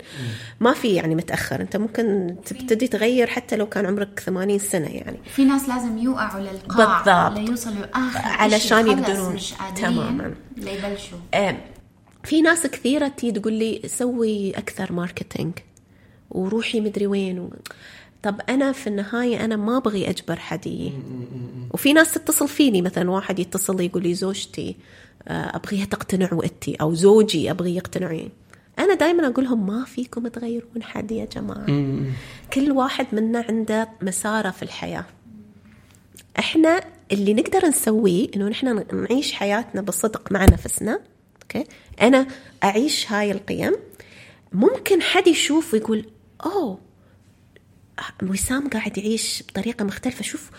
ما في يعني متأخر. أنت ممكن تبتدي تغير حتى لو كان عمرك 80 سنة يعني. في ناس لازم يوقعوا للقاع بالضبط. ليوصلوا اخر علشان يقدرون. تماماً. ليبلشوا آه، في ناس كثيرة تي تقول لي سوي أكثر marketing. وروحي مدري وين و... طب أنا في النهاية أنا ما أبغي أجبر حد. وفي ناس تتصل فيني مثلا واحد يتصل لي يقول لي زوجتي آه، أبغيها تقتنع وقتي أو زوجي أبغي يقتنع أنا دائما أقول لهم ما فيكم تغيرون حد يا جماعة. كل واحد منا عنده مساره في الحياة. إحنا اللي نقدر نسويه إنه نحن نعيش حياتنا بصدق مع نفسنا أوكي؟ أنا أعيش هاي القيم. ممكن حد يشوف ويقول أوه. وسام قاعد يعيش بطريقة مختلفة. شوف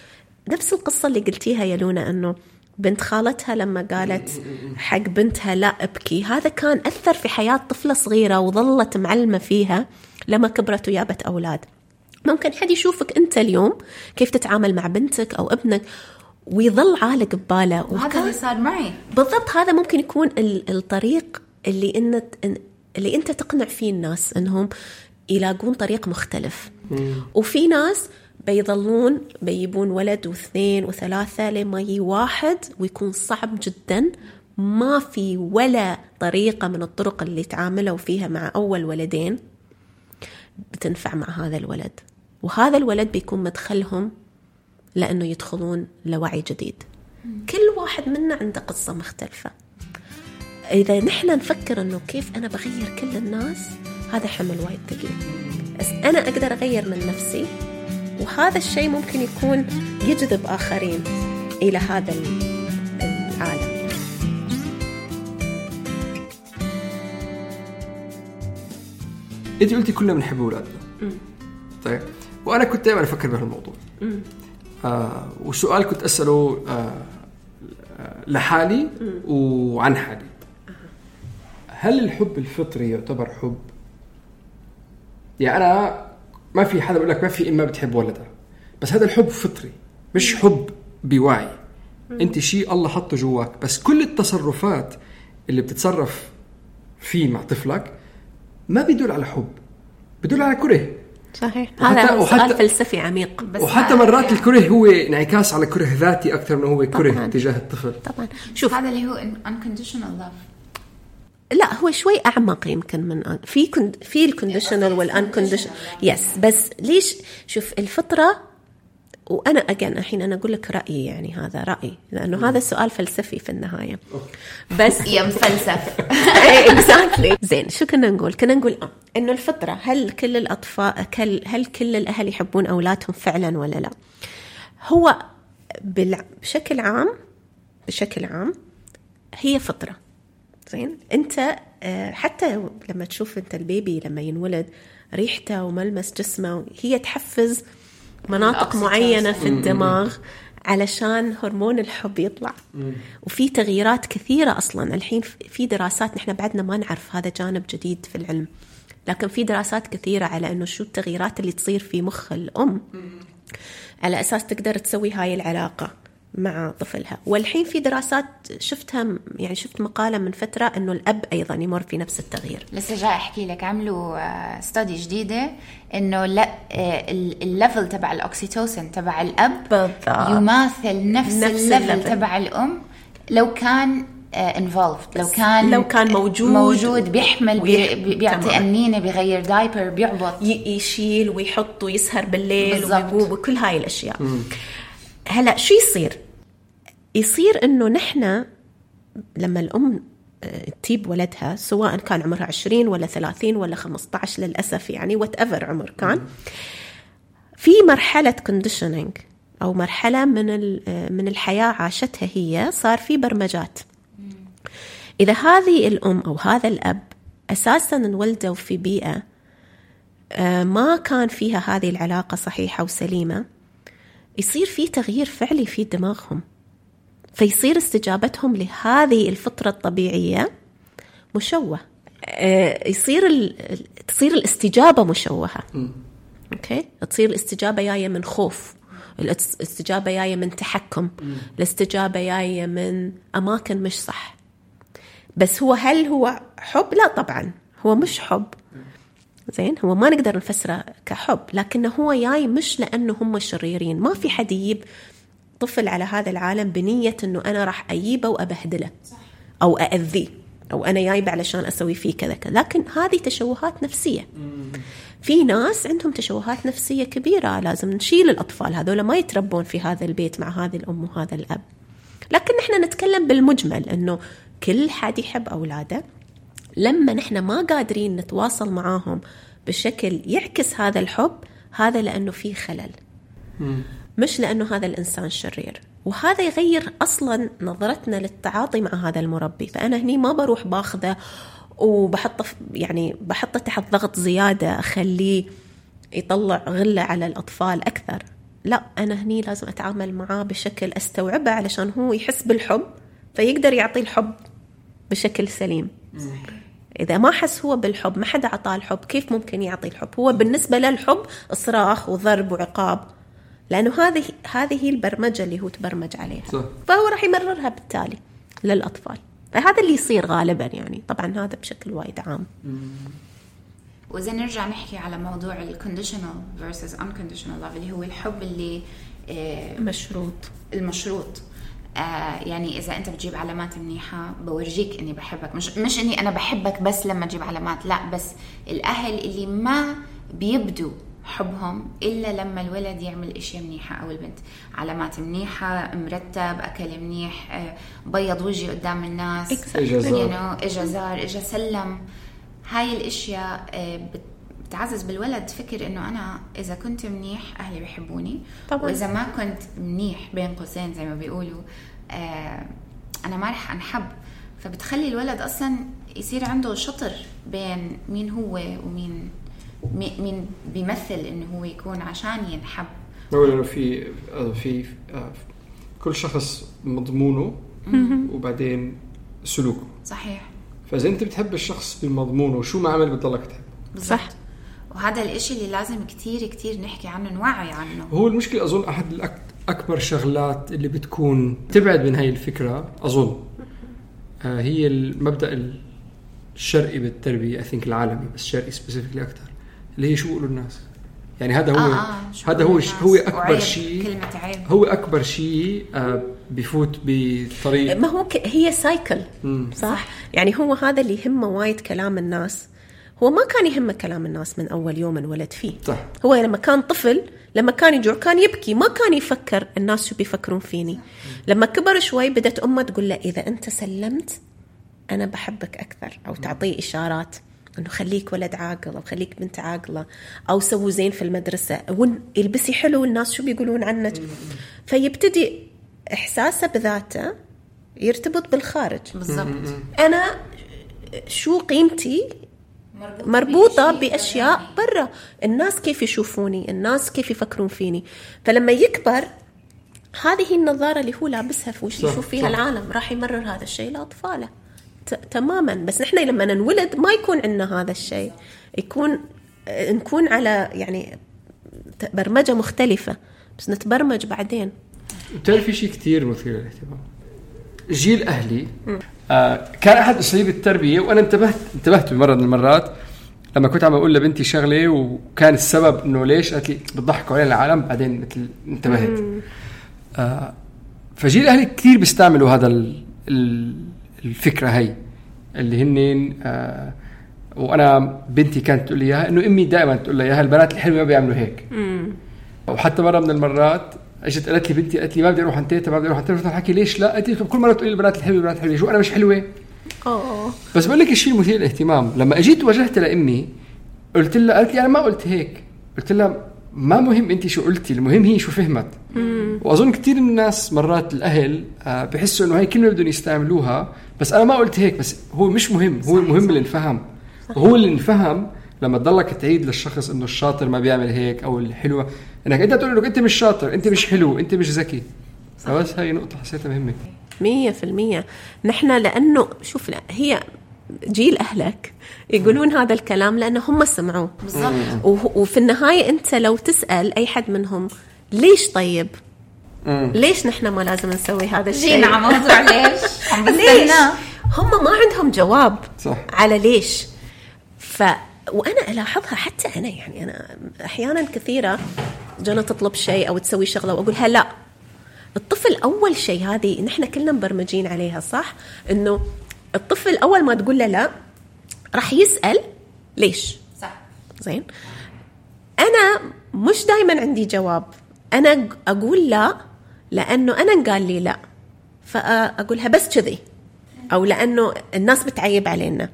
نفس القصة اللي قلتيها يا لونا إنه بنت خالتها لما قالت حق بنتها لا أبكي. هذا كان أثر في حياة طفلة صغيرة وظلت معلمة فيها لما كبرت وجابت أولاد. ممكن حد يشوفك أنت اليوم كيف تتعامل مع بنتك أو ابنك ويظل عالق بباله. وهذا اللي صار معي. بالضبط هذا ممكن يكون ال- الطريق اللي إن اللي أنت تقنع فيه الناس إنهم يلاقون طريق مختلف. وفي ناس بيظلون بيجيبون ولد واثنين وثلاثة لما يجي واحد ويكون صعب جدا. ما في ولا طريقة من الطرق اللي تعاملوا فيها مع أول ولدين بتنفع مع هذا الولد. وهذا الولد بيكون مدخلهم لأنه يدخلون لوعي جديد. كل واحد منا عنده قصة مختلفة. إذا نحن نفكر أنه كيف أنا بغير كل الناس هذا حمل وايد ثقيل. بس أنا أقدر أغير من نفسي وهذا الشيء ممكن يكون يجذب آخرين إلى هذا ال- العالم. انت قلتي كلنا بنحب أولادنا. طيب وأنا كنت دائما أفكر بهالموضوع. آه والسؤال كنت أسأله آه لحالي وعن حالي. هل الحب الفطري يعتبر حب؟ يعني أنا ما في حدا بيقول لك ما في ام ما بتحب ولدها بس هذا الحب فطري مش حب بوعي. أنت شيء الله حطه جواك. بس كل التصرفات اللي بتتصرف فيه مع طفلك ما بيدل على حب بدل على كره. صحيح. هذا سؤال وحتى- فلسفي عميق. بس وحتى مرات الكره هو انعكاس على كره ذاتي أكثر من هو كره طبعاً. تجاه الطفل. طبعا. شوف. هذا اللي هو unconditional love. لا هو شوي أعمق يمكن من في في ال conditional وال unconditional yes بس ليش؟ شوف الفطرة وأنا اجين الحين أنا أقول لك رأيي يعني هذا رأيي لأنه هذا سؤال فلسفي في النهاية. بس يا مفلسف اكزاكتلي زين شو كنا نقول؟ كنا نقول آه إنه الفطرة هل كل الاطفال هل كل الأهل يحبون أولادهم فعلا ولا لا؟ هو بشكل عام بشكل عام هي فطرة. زين؟ انت آه، حتى لما تشوف انت البيبي لما ينولد ريحته وملمس جسمه هي تحفز مناطق. معينة في الدماغ علشان هرمون الحب يطلع. وفي تغييرات كثيرة أصلا. الحين في دراسات نحن بعدنا ما نعرف هذا جانب جديد في العلم. لكن في دراسات كثيرة على إنه شو التغييرات اللي تصير في مخ الأم. على أساس تقدر تسوي هاي العلاقة. مع طفلها والحين في دراسات شفتها يعني شفت مقالة من فترة إنه الأب أيضا يمر في نفس التغيير لسه جاي أحكي لك عملوا study جديدة إنه لا آه، ال- level تبع ال oxytocin تبع الأب بالضبط. يماثل نفس, نفس ال level. تبع الأم لو كان involved لو كان لو كان موجود موجود بيحمل ويح- بيعطي تمام. أنينة بيغير diaper بيعبط يشيل ويحط ويسهر بالليل بالضبط. ويقوم وكل هاي الأشياء هلا شو يصير؟ يصير إنه نحن لما الأم آه، تجيب ولدها سواء كان عمرها 20 ولا 30 ولا 15 للأسف يعني whatever عمر كان في مرحلة conditioning أو مرحلة من آه، من الحياة عاشتها هي صار في برمجات. إذا هذه الأم أو هذا الأب أساسا انولدوا في بيئة آه، ما كان فيها هذه العلاقة صحيحة وسليمة يصير في تغيير فعلي في دماغهم. فيصير استجابتهم لهذه الفطرة الطبيعية مشوه. آه، يصير ال... تصير الاستجابة مشوهة. okay؟ تصير الاستجابة جاية من خوف. الاس- الاستجابة جاية من تحكم. الاستجابة جاية من أماكن مش صح. بس هو هل هو حب؟ لا طبعا. هو مش حب. زين؟ هو ما نقدر نفسره كحب لكنه هو جاي مش لأنه هم شريرين. ما في حد يجيب طفل على هذا العالم بنية أنه أنا راح أجيبه وأبهدله أو أأذيه أو أنا جايبه علشان أسوي فيه كذا كذا. لكن هذه تشوهات نفسية. في ناس عندهم تشوهات نفسية كبيرة لازم نشيل الأطفال هذول ما يتربون في هذا البيت مع هذه الأم وهذا الأب. لكن نحن نتكلم بالمجمل أنه كل حد يحب أولاده. لما نحن ما قادرين نتواصل معاهم بشكل يعكس هذا الحب هذا لأنه في خلل. مش لأنه هذا الإنسان شرير. وهذا يغير أصلا نظرتنا للتعاطي مع هذا المربي. فأنا هني ما بروح باخذه وبحطه يعني بحطه تحت ضغط زيادة أخليه يطلع غلة على الأطفال أكثر. لا أنا هني لازم أتعامل معاه بشكل أستوعبه علشان هو يحس بالحب فيقدر يعطي الحب بشكل سليم. إذا ما حس هو بالحب ما حدا عطاه الحب كيف ممكن يعطي الحب؟ هو بالنسبة له الحب صراخ وضرب وعقاب لأنه هذه هذه هي البرمجة اللي هو تبرمج عليها. صح. فهو راح يمررها بالتالي للأطفال. فهذا اللي يصير غالبا يعني. طبعا هذا بشكل وايد عام. وإذا نرجع نحكي على موضوع ال conditional versus unconditional love اللي هو الحب اللي آه، مشروط. المشروط. آه يعني إذا أنت بتجيب علامات منيحة بورجيك إني بحبك. مش مش إني أنا بحبك بس لما تجيب علامات لا بس الأهل اللي ما بيبدوا حبهم إلا لما الولد يعمل إشياء منيحة أو البنت. علامات منيحة مرتب أكل منيح آه بيض وجهي قدام الناس إجا زار. اجا اجا سلم. هاي الأشياء بت- بتعزز بالولد فكر إنه أنا إذا كنت منيح أهلي بيحبوني طبعاً. وإذا ما كنت منيح بين قوسين زي ما بيقولوا آه، أنا ما رح أنحب. فبتخلي الولد أصلا يصير عنده شطر بين مين هو ومين مي- مين بيمثل إنه هو يكون عشان ينحب. هو لأنه في آه، في آه، كل شخص مضمونه وبعدين سلوكه. صحيح. فإذا أنت بتحب الشخص بمضمونه شو ما عمل بتضلك تحب. صح. وهذا الإشي اللي لازم كتير كتير نحكي عنه نوعي عنه. هو المشكلة أظن أحد الأك- أكبر شغلات اللي بتكون تبعد من هاي الفكرة أظن آه، هي المبدأ الشرقي بالتربية I think العالمي بس شرقي specifically أكثر اللي هي شو بيقولوا الناس. يعني هذا هو آه، آه، هذا هو هو أكبر شيء. هو أكبر شيء آه، بفوت بطريق ما هو ك... هي cycle صح. يعني هو هذا اللي يهمه وايد كلام الناس. هو ما كان يهمه كلام الناس من أول يوم انولد فيه. صح. هو لما كان طفل لما كان يجوع كان يبكي ما كان يفكر الناس شو بيفكرون فيني. لما كبر شوي بدت أمه تقول له إذا أنت سلمت أنا بحبك أكثر أو تعطيه إشارات إنه خليك ولد عاقل أو خليك بنت عاقلة أو سووا زين في المدرسة البسي حلو الناس شو بيقولون عنك. فيبتدي إحساسه بذاته يرتبط بالخارج. بالضبط. أنا شو قيمتي مربوطة بأشياء برا. الناس كيف يشوفوني؟ الناس كيف يفكرون فيني؟ فلما يكبر هذه النظارة اللي هو لابسها في وش يشوف فيها صح. العالم. راح يمرر هذا الشيء لأطفاله. تماما. بس نحن لما ننولد ما يكون عندنا هذا الشيء. يكون نكون على يعني برمجة مختلفة. بس نتبرمج بعدين. بتعرف في شيء كثير مثير للاهتمام؟ جيل أهلي كان أحد أساليب التربية وأنا انتبهت انتبهت بمرة من المرات لما كنت عم أقول لبنتي شغلة وكان السبب إنه ليش؟ قالت لي بتضحكوا علينا العالم بعدين مثل انتبهت. آه فجيل أهلي كثير بيستعملوا هذا ال- ال- الفكرة هي اللي هن آه وأنا بنتي كانت تقول لي إياها إنه أمي دائما تقول لي إياها البنات الحلوة ما بيعملوا هيك. وحتى مرة من المرات اجت قالت لي بنتي قالت لي ما بدي أروح عند تيتا ما بدي أروح عند تيتا قلت لها حكي ليش لا؟ قالت لي كل مرة تقولي البنات الحلوة البنات الحلوة. شو أنا مش حلوة؟ أوه. بس بقول لك الشيء المثير للاهتمام. لما اجيت واجهت لأمي قلت لها قالت لي أنا ما قلت هيك. قلت لها ما مهم انت شو قلتي المهم هي شو فهمت. وأظن كثير من الناس مرات الأهل آه، بحسوا إنه هاي كلمة بدهم يستعملوها. بس أنا ما قلت هيك بس هو مش مهم. هو المهم اللي انفهم وهو اللي انفهم لما تضلك تعيد للشخص إنه الشاطر ما بيعمل هيك أو الحلوة. إنك أنت تقول له أنت مش شاطر أنت مش حلو أنت مش ذكي. فبس هاي نقطة حسيتها مهمة. مية في المية. نحن لأنه شوف لا هي جيل أهلك يقولون هذا الكلام لأنه هم سمعوه. بالضبط. وفي النهاية أنت لو تسأل أي حد منهم ليش طيب؟ ليش نحن ما لازم نسوي هذا الشيء؟ جينا على موضوع ليش؟ عم ليش؟ هم ما عندهم جواب صح. على ليش. ف وأنا ألاحظها حتى أنا يعني أنا أحيانا كثيرة جانا تطلب شيء أو تسوي شغلة واقولها لا. الطفل أول شيء هذه نحن كلنا مبرمجين عليها صح؟ إنه الطفل أول ما تقول له لا راح يسأل ليش؟ صح. زين؟ أنا مش دائما عندي جواب. أنا أقول لا لأنه أنا قال لي لا. فاقولها بس كذي. أو لأنه الناس بتعيب علينا.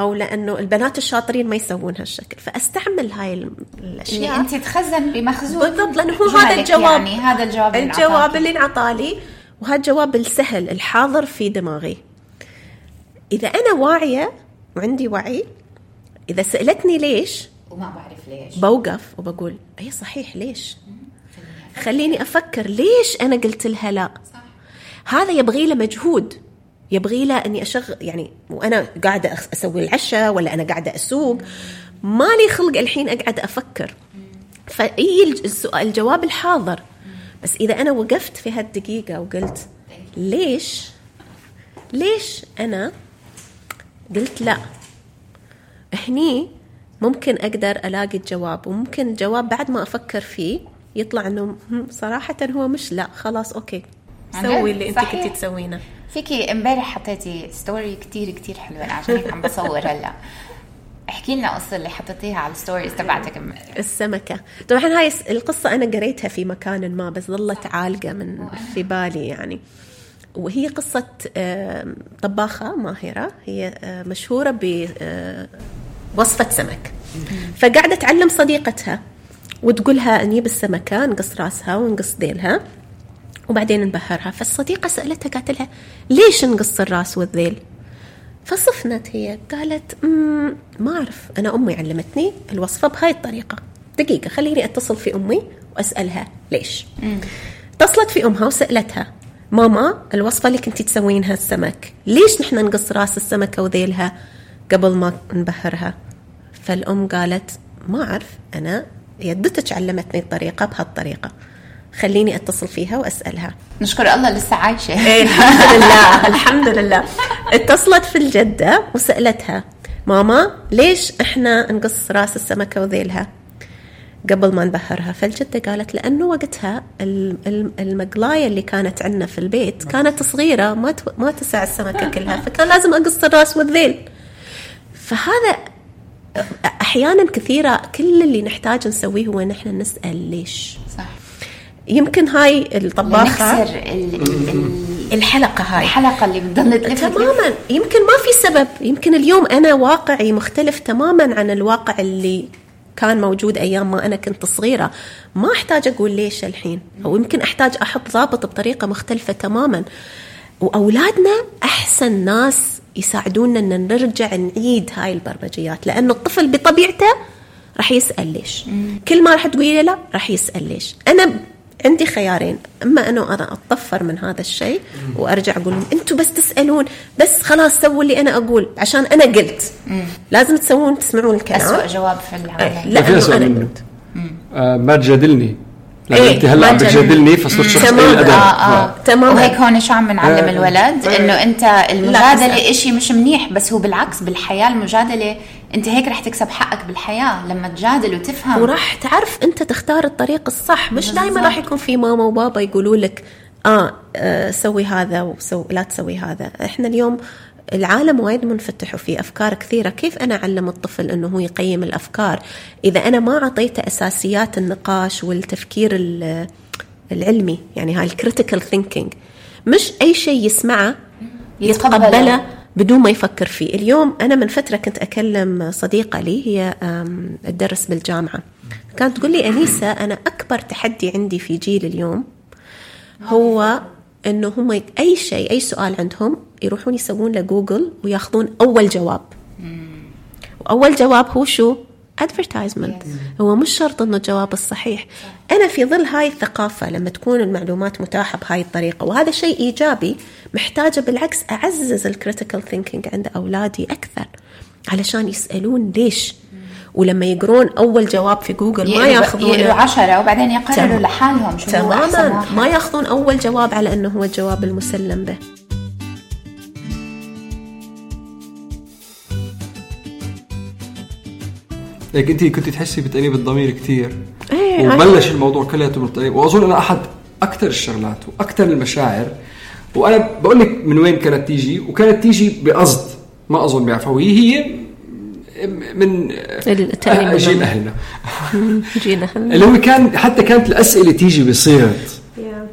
أو لأنه البنات الشاطرين ما يسوون هالشكل. فأستعمل هاي الأشياء. أنت تخزن بمخزون بالضبط لأنه هو هذا الجواب يعني هذا الجواب الجواب. اللي انعطالي وهذا الجواب السهل الحاضر في دماغي. إذا أنا واعية وعندي وعي إذا سألتني ليش؟ وما بعرف ليش. بوقف وبقول أي صحيح ليش؟ خليني أفكر. ليش أنا قلت لها لا؟ هذا يبغي له مجهود. يبغي له إني اشغل يعني وأنا قاعدة أسوي العشاء ولا أنا قاعدة أسوق مالي خلق الحين أقعد أفكر فإي السؤال الجواب الحاضر بس إذا أنا وقفت في هالدقيقة وقلت ليش ليش أنا قلت لا هني ممكن أقدر ألاقي الجواب وممكن الجواب بعد ما أفكر فيه يطلع إنه صراحة هو مش لا خلاص okay سوي؟ اللي أنت. كنتي تسوينه فيكي امبارح حطيتي story كتير كتير حلوة أنا عشان هيك عم بصور هلا. احكي لنا قصة اللي حطيتيها على الستوريز تبعتك. السمكة. طبعا هاي القصة أنا قريتها في مكان ما بس ظلت عالقة من في بالي يعني. وهي قصة طباخة ماهرة. هي مشهورة بوصفة سمك. فقاعدة تعلم صديقتها وتقولها نجيب السمكة نقص رأسها ونقص ذيلها وبعدين نبهرها فالصديقة سألتها قالت لها ليش نقص الراس والذيل؟ فصفنت هي قالت "مم، ما أعرف أنا أمي علمتني الوصفة بهاي الطريقة. دقيقة خليني أتصل في أمي وأسألها ليش؟ اتصلت في أمها وسألتها ماما الوصفة اللي كنتي تسوينها السمك ليش نحن نقص راس السمكة وذيلها؟ قبل ما نبهرها فالأم قالت ما أعرف أنا يدتك علمتني الطريقة بهالطريقة. خليني أتصل فيها وأسألها. نشكر الله لسه عايشة. إيه الحمد لله الحمد لله اتصلت في الجدة وسألتها ماما ليش إحنا نقص راس السمكة وذيلها؟ قبل ما نبهرها فالجدة قالت لأنه وقتها ال- ال- المقلاية اللي كانت عندنا في البيت كانت صغيرة ما ما تسع السمكة كلها فكان لازم أقص الراس والذيل. فهذا أحيانا كثيرة كل اللي نحتاج نسويه هو نحن نسأل ليش. يمكن هاي الطباخة نكسر ال- ال- ال- الحلقة هاي. الحلقة اللي بتضل. تماما. يمكن ما في سبب. يمكن اليوم أنا واقعي مختلف تماما عن الواقع اللي كان موجود أيام ما أنا كنت صغيرة. ما أحتاج أقول ليش الحين. أو يمكن أحتاج أحط ضابط بطريقة مختلفة تماما. وأولادنا أحسن ناس يساعدونا إن نرجع نعيد هاي البرمجيات. لأنه الطفل بطبيعته راح يسأل ليش. كل ما راح تقولي له لا راح يسأل ليش. أنا عندي خيارين. أما أنه أنا أتطفر من هذا الشيء وأرجع أقول لهم أنتم بس تسألون بس خلاص سووا اللي أنا أقول. عشان أنا قلت. لازم تسوون تسمعون الكلام. اسوء جواب في العالم. لا في أنا منه. قلت. آه ما تجادلني إيه، أنت هلأ عم تجادلني. بتجادلني فصرت شخص تمام. ادب آه آه تماماً. وهيك هون شو عم بنعلم آه. الولد آه. إنه أنت لا، المجادلة. إشي مش منيح بس هو بالعكس بالحياة المجادلة أنت هيك رح تكسب حقك بالحياة لما تجادل وتفهم وراح تعرف أنت تختار الطريق الصح مش دائما. راح يكون في ماما وبابا يقولوا لك آه, آه سوي هذا وسو لا تسوي هذا إحنا اليوم العالم وايد منفتح وفي أفكار كثيرة. كيف أنا أعلم الطفل إنه هو يقيم الأفكار؟ إذا أنا ما أعطيته أساسيات النقاش والتفكير ال- العلمي يعني هاي ال critical thinking مش أي شيء يسمعه يتقبله. بدون ما يفكر فيه. اليوم أنا من فترة كنت أكلم صديقة لي هي تدرس بالجامعة. كانت تقول لي أنيسة أنا أكبر تحدي عندي في جيل اليوم هو إنه هم أي شيء أي سؤال عندهم يروحون يسوون له جوجل وياخذون أول جواب. وأول جواب هو شو؟ Advertisement. هو مش شرط إنه الجواب الصحيح. أنا في ظل هاي الثقافة لما تكون المعلومات متاحة بهاي الطريقة وهذا شيء إيجابي محتاجة بالعكس أعزز ال critical thinking عند أولادي أكثر علشان يسألون ليش ولما يقرون أول جواب في جوجل ما يقروا عشرة وبعدين يقرروا. لحالهم شو تماما. ما ياخذون أول جواب على أنه هو الجواب المسلم به. لكن انت كنت تحسي بتأنيب الضمير كثير إيه، وبلش الموضوع كلياته بالتأنيب وأظن أنا أحد أكثر الشغلات وأكثر المشاعر. وأنا بقول لك من وين كانت تيجي وكانت تيجي بقصد ما أظن بيعرفوا هي هي من التأنيب آه، جيل. اهلنا جينا اللي هو كان حتى كانت الأسئلة تيجي بصيغة.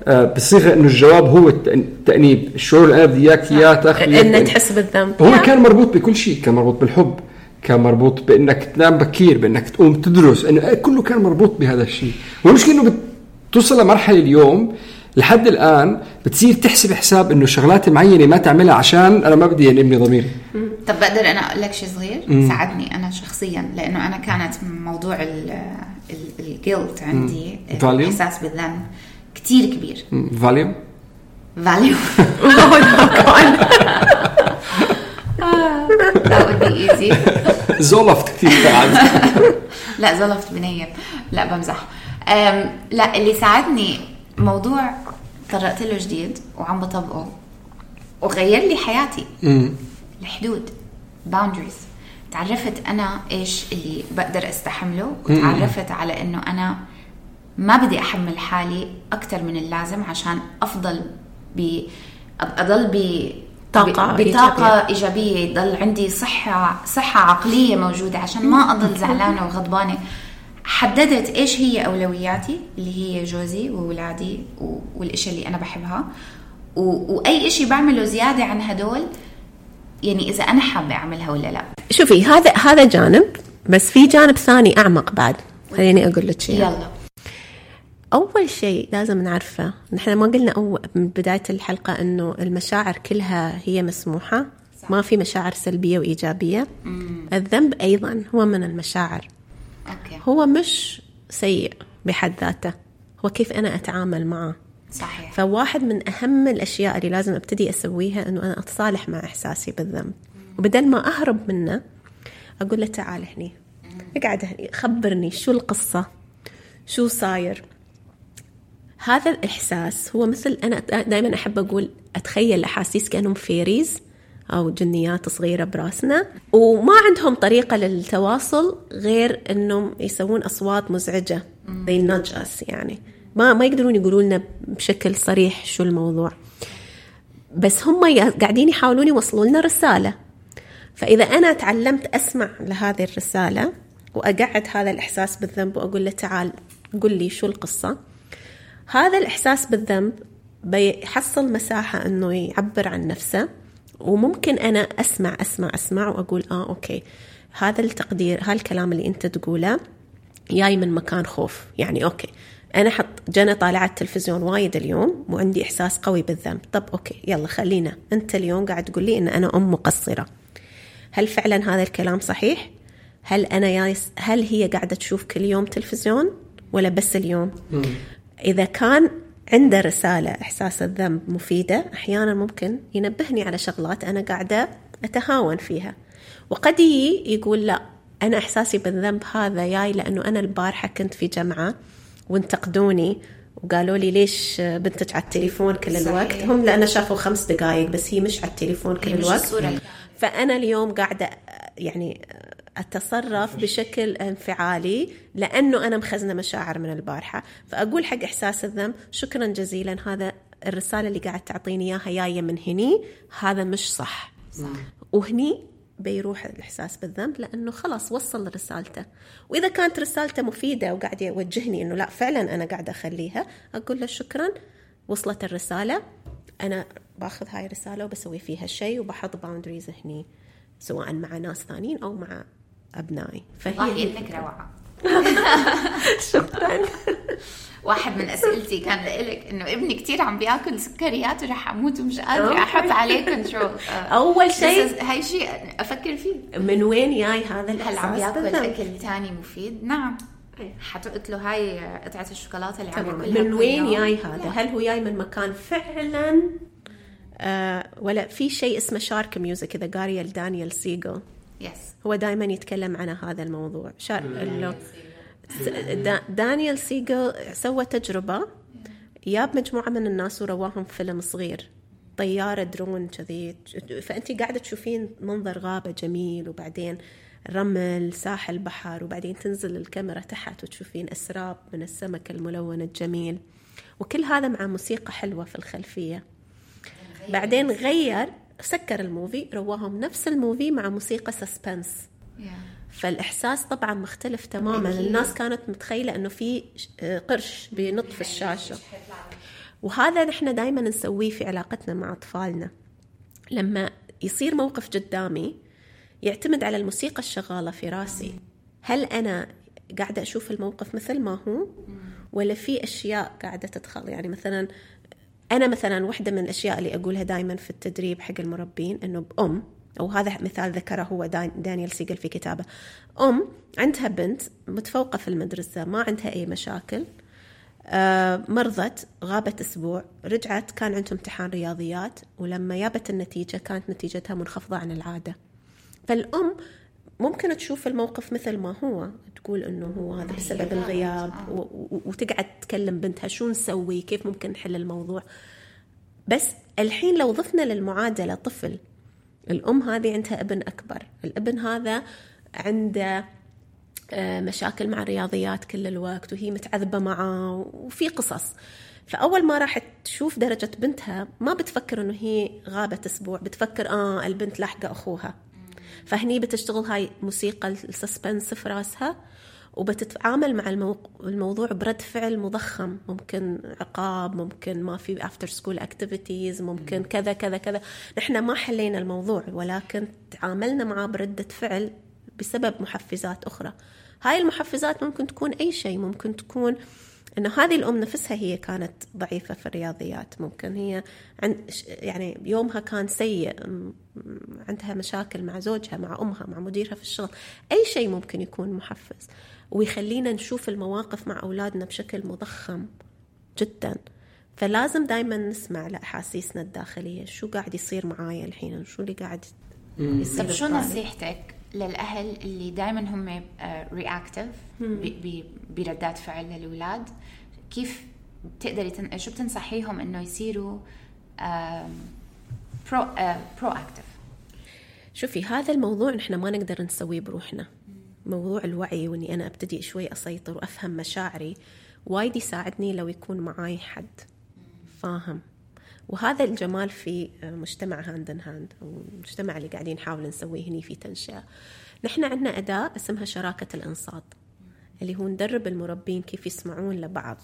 آه، بصيغة إنه الجواب هو التانيب الشعور اللي أنا بدي اياك اياه تاخذ انه تحس بالذنب. هو. كان مربوط بكل شيء. كان مربوط بالحب. كان مربوط بإنك تنام بكير بإنك تقوم تدرس. إنه كله كان مربوط بهذا الشيء. والمشكلة إنه بتوصل لمرحلة اليوم لحد الآن بتصير تحسب حساب إنه شغلات معينة ما تعملها عشان أنا ما بدي ينمني ضميري. طب بقدر أنا أقول لك شيء صغير؟ ساعدني أنا شخصيا لأنه أنا كانت موضوع الجلد عندي Valium؟ الاحساس بالذنب كتير كبير. فاليوم فاليو that would be easy. زولفت كثير بعد. لا زلفت بنيم لا بمزح. لا اللي ساعدني موضوع طرقت له جديد وعم بطبقه وغير لي حياتي. الحدود boundaries. تعرفت أنا إيش اللي بقدر أستحمله؟ وتعرفت على إنه أنا ما بدي أحمل حالي أكثر من اللازم عشان أفضل ب أضل ب طاقة بطاقة إيجابية. يضل عندي صحة صحة عقلية موجودة عشان ما أضل زعلانة وغضبانة. حددت إيش هي أولوياتي اللي هي جوزي وولادي و- والإشي اللي أنا بحبها. و... وأي إشي بعمله زيادة عن هدول يعني إذا أنا حابة أعملها ولا لا. شوفي هذا هذا جانب بس في جانب ثاني أعمق بعد. خليني أقول لك شيء. يلا. أول شيء لازم نعرفه. نحن ما قلنا أول من بداية الحلقة إنه المشاعر كلها هي مسموحة. ما في مشاعر سلبية وإيجابية. الذنب أيضا هو من المشاعر. أوكي. هو مش سيء بحد ذاته. هو كيف أنا أتعامل معه. صحيح. فواحد من أهم الأشياء اللي لازم أبتدي أسويها أنه أنا أتصالح مع إحساسي بالذنب. وبدل ما أهرب منه أقول له تعال هني. اقعد هني. خبرني شو القصة؟ شو صاير؟ هذا الإحساس هو مثل أنا دائما أحب أقول أتخيل أحاسيس كأنهم فيريز أو جنيات صغيرة براسنا. وما عندهم طريقة للتواصل غير أنهم يسوون أصوات مزعجة they nudge us يعني. ما ما يقدرون يقولوا لنا بشكل صريح شو الموضوع. بس هم قاعدين يحاولون يوصلوا لنا رسالة. فإذا أنا تعلمت أسمع لهذه الرسالة وأقعد هذا الإحساس بالذنب وأقول له تعال قل لي شو القصة هذا الإحساس بالذنب بيحصل مساحة أنه يعبر عن نفسه. وممكن أنا أسمع أسمع أسمع وأقول آه okay. هذا التقدير هالكلام اللي أنت تقوله جاي من مكان خوف. يعني okay أنا حط جنى طالعة التلفزيون وايد اليوم وعندي إحساس قوي بالذنب. طب okay يلا خلينا. أنت اليوم قاعد تقول لي إن أنا أم مقصرة. هل فعلا هذا الكلام صحيح؟ هل أنا ياس هل هي قاعدة تشوف كل يوم تلفزيون ولا بس اليوم؟ إذا كان عنده رسالة إحساس الذنب مفيدة أحيانا ممكن ينبهني على شغلات أنا قاعدة أتهاون فيها. وقد يقول لا أنا إحساسي بالذنب هذا جاي لأنه أنا البارحة كنت في جامعة وانتقدوني وقالوا لي ليش بنتك على التليفون كل الوقت؟ صحيح. هم لأنه شافوا خمس دقائق بس هي مش على التليفون كل الوقت. فأنا اليوم قاعدة يعني أتصرف بشكل انفعالي لأنه أنا مخزنة مشاعر من البارحة. فأقول حق إحساس الذنب شكرا جزيلا هذا الرسالة اللي قاعد تعطيني إياها جاية من هني هذا مش صح, صح. وهني بيروح الإحساس بالذنب لأنه خلاص وصل رسالته. وإذا كانت رسالته مفيدة وقاعد يوجهني أنه لا فعلا أنا قاعدة أخليها أقول له شكرا وصلت الرسالة أنا باخذ هاي الرسالة وبسوي فيها شيء وبحط boundaries هني سواء مع ناس ثانيين أو مع أبنائي. فهي إنك روعة شكرا. واحد من أسئلتي كان لك إنه ابني كثير عم بيأكل سكريات ورح أموت ومش قادرة أحط عليه control أول شيء هاي شيء أفكر فيه. من وين جاي هذا الاحساس هل عم بيأكل أكل ثاني مفيد؟ نعم. حتقول له هاي قطعة الشوكولاتة اللي عم ياكلها من وين جاي هذا؟ هل هو جاي من مكان فعلا؟ آه ولا في شيء اسمه shark music إذا قاري دانيال سيجل yes هو دائما يتكلم عن هذا الموضوع. shar... دانيال سيجل سوى تجربة. جاب مجموعة من الناس ورواهم فيلم صغير. طيارة درون كذي. فأنت قاعدة تشوفين منظر غابة جميل وبعدين رمل ساحل بحر وبعدين تنزل الكاميرا تحت وتشوفين أسراب من السمك الملون الجميل. وكل هذا مع موسيقى حلوة في الخلفية. بعدين غير سكر ال movie رواهم نفس ال movie مع موسيقى suspense فالإحساس طبعا مختلف تماما. الناس كانت متخيلة إنه في قرش بنط في الشاشة. وهذا نحن دائما نسويه في علاقتنا مع أطفالنا. لما يصير موقف قدامي يعتمد على الموسيقى الشغالة في راسي. هل أنا قاعدة أشوف الموقف مثل ما هو؟ ولا في أشياء قاعدة تدخل؟ يعني مثلا أنا مثلا واحدة من الأشياء اللي أقولها دائما في التدريب حق المربين إنه بأم وهذا مثال ذكره هو دانيال سيجل في كتابه. أم عندها بنت متفوقة في المدرسة ما عندها أي مشاكل آه مرضت غابت أسبوع رجعت كان عندهم امتحان رياضيات ولما جابت النتيجة كانت نتيجتها منخفضة عن العادة. فالأم ممكن تشوف الموقف مثل ما هو تقول إنه هو هذا بسبب الغياب وتقعد تكلم بنتها شو نسوي؟ كيف ممكن نحل الموضوع؟ بس الحين لو ضفنا للمعادلة طفل الأم هذه عندها ابن أكبر الابن هذا عنده آه، مشاكل مع الرياضيات كل الوقت وهي متعذبة معاه وفي قصص. فأول ما راح تشوف درجة بنتها ما بتفكر إنه هي غابت أسبوع بتفكر آه البنت لاحقة أخوها. فهني بتشتغل هاي موسيقى ال suspense في راسها وبتتعامل مع الموضوع برد فعل مضخم. ممكن عقاب ممكن ما في after school activities ممكن كذا كذا كذا. نحن ما حلينا الموضوع ولكن تعاملنا معاه بردة فعل بسبب محفزات أخرى. هاي المحفزات ممكن تكون أي شيء ممكن تكون إنه هذه الأم نفسها هي كانت ضعيفة في الرياضيات. ممكن هي عند يعني يومها كان سيء عندها مشاكل مع زوجها مع أمها مع مديرها في الشغل. أي شيء ممكن يكون محفز ويخلينا نشوف المواقف مع أولادنا بشكل مضخم جدا. فلازم دائما نسمع لأحاسيسنا الداخلية شو قاعد يصير معايا الحين؟ شو اللي قاعد يصير طيب شو نصيحتك؟ للأهل اللي دائما هم رياكتيف بردات فعل للأولاد. كيف بتقدري تن... شو بتنصحيهم إنه يصيروا pro proactive شوفي هذا الموضوع نحن ما نقدر نسويه بروحنا. موضوع الوعي وإني أنا أبتدي شوي أسيطر وأفهم مشاعري وايد يساعدني لو يكون معاي حد فاهم. وهذا الجمال في مجتمع هاند ان هاند المجتمع اللي قاعدين نحاول نسويه هني في تنشئة. نحن عندنا أداة اسمها شراكة الإنصات اللي هو ندرب المربين كيف يسمعون لبعض.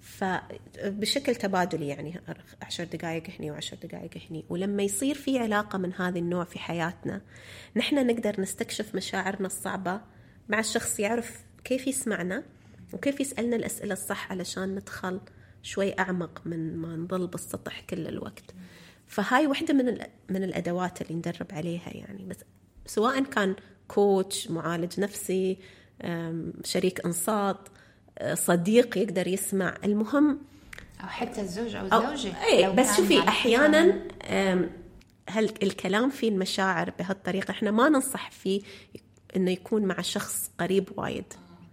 فبشكل تبادلي يعني عشر دقائق هني وعشر دقائق هني. ولما يصير في علاقة من هذا النوع في حياتنا نحن نقدر نستكشف مشاعرنا الصعبة مع الشخص يعرف كيف يسمعنا وكيف يسألنا الأسئلة الصح علشان ندخل شوي أعمق من ما نظل بالسطح كل الوقت. فهاي واحدة من من الأدوات اللي ندرب عليها يعني. بس سواء كان كوتش معالج نفسي شريك أنصات صديق يقدر يسمع. المهم أو حتى الزوج أو الزوجة. اي بس شوفي أحيانا هل الكلام فيه المشاعر بهالطريقة؟ إحنا ما ننصح فيه إنه يكون مع شخص قريب وايد.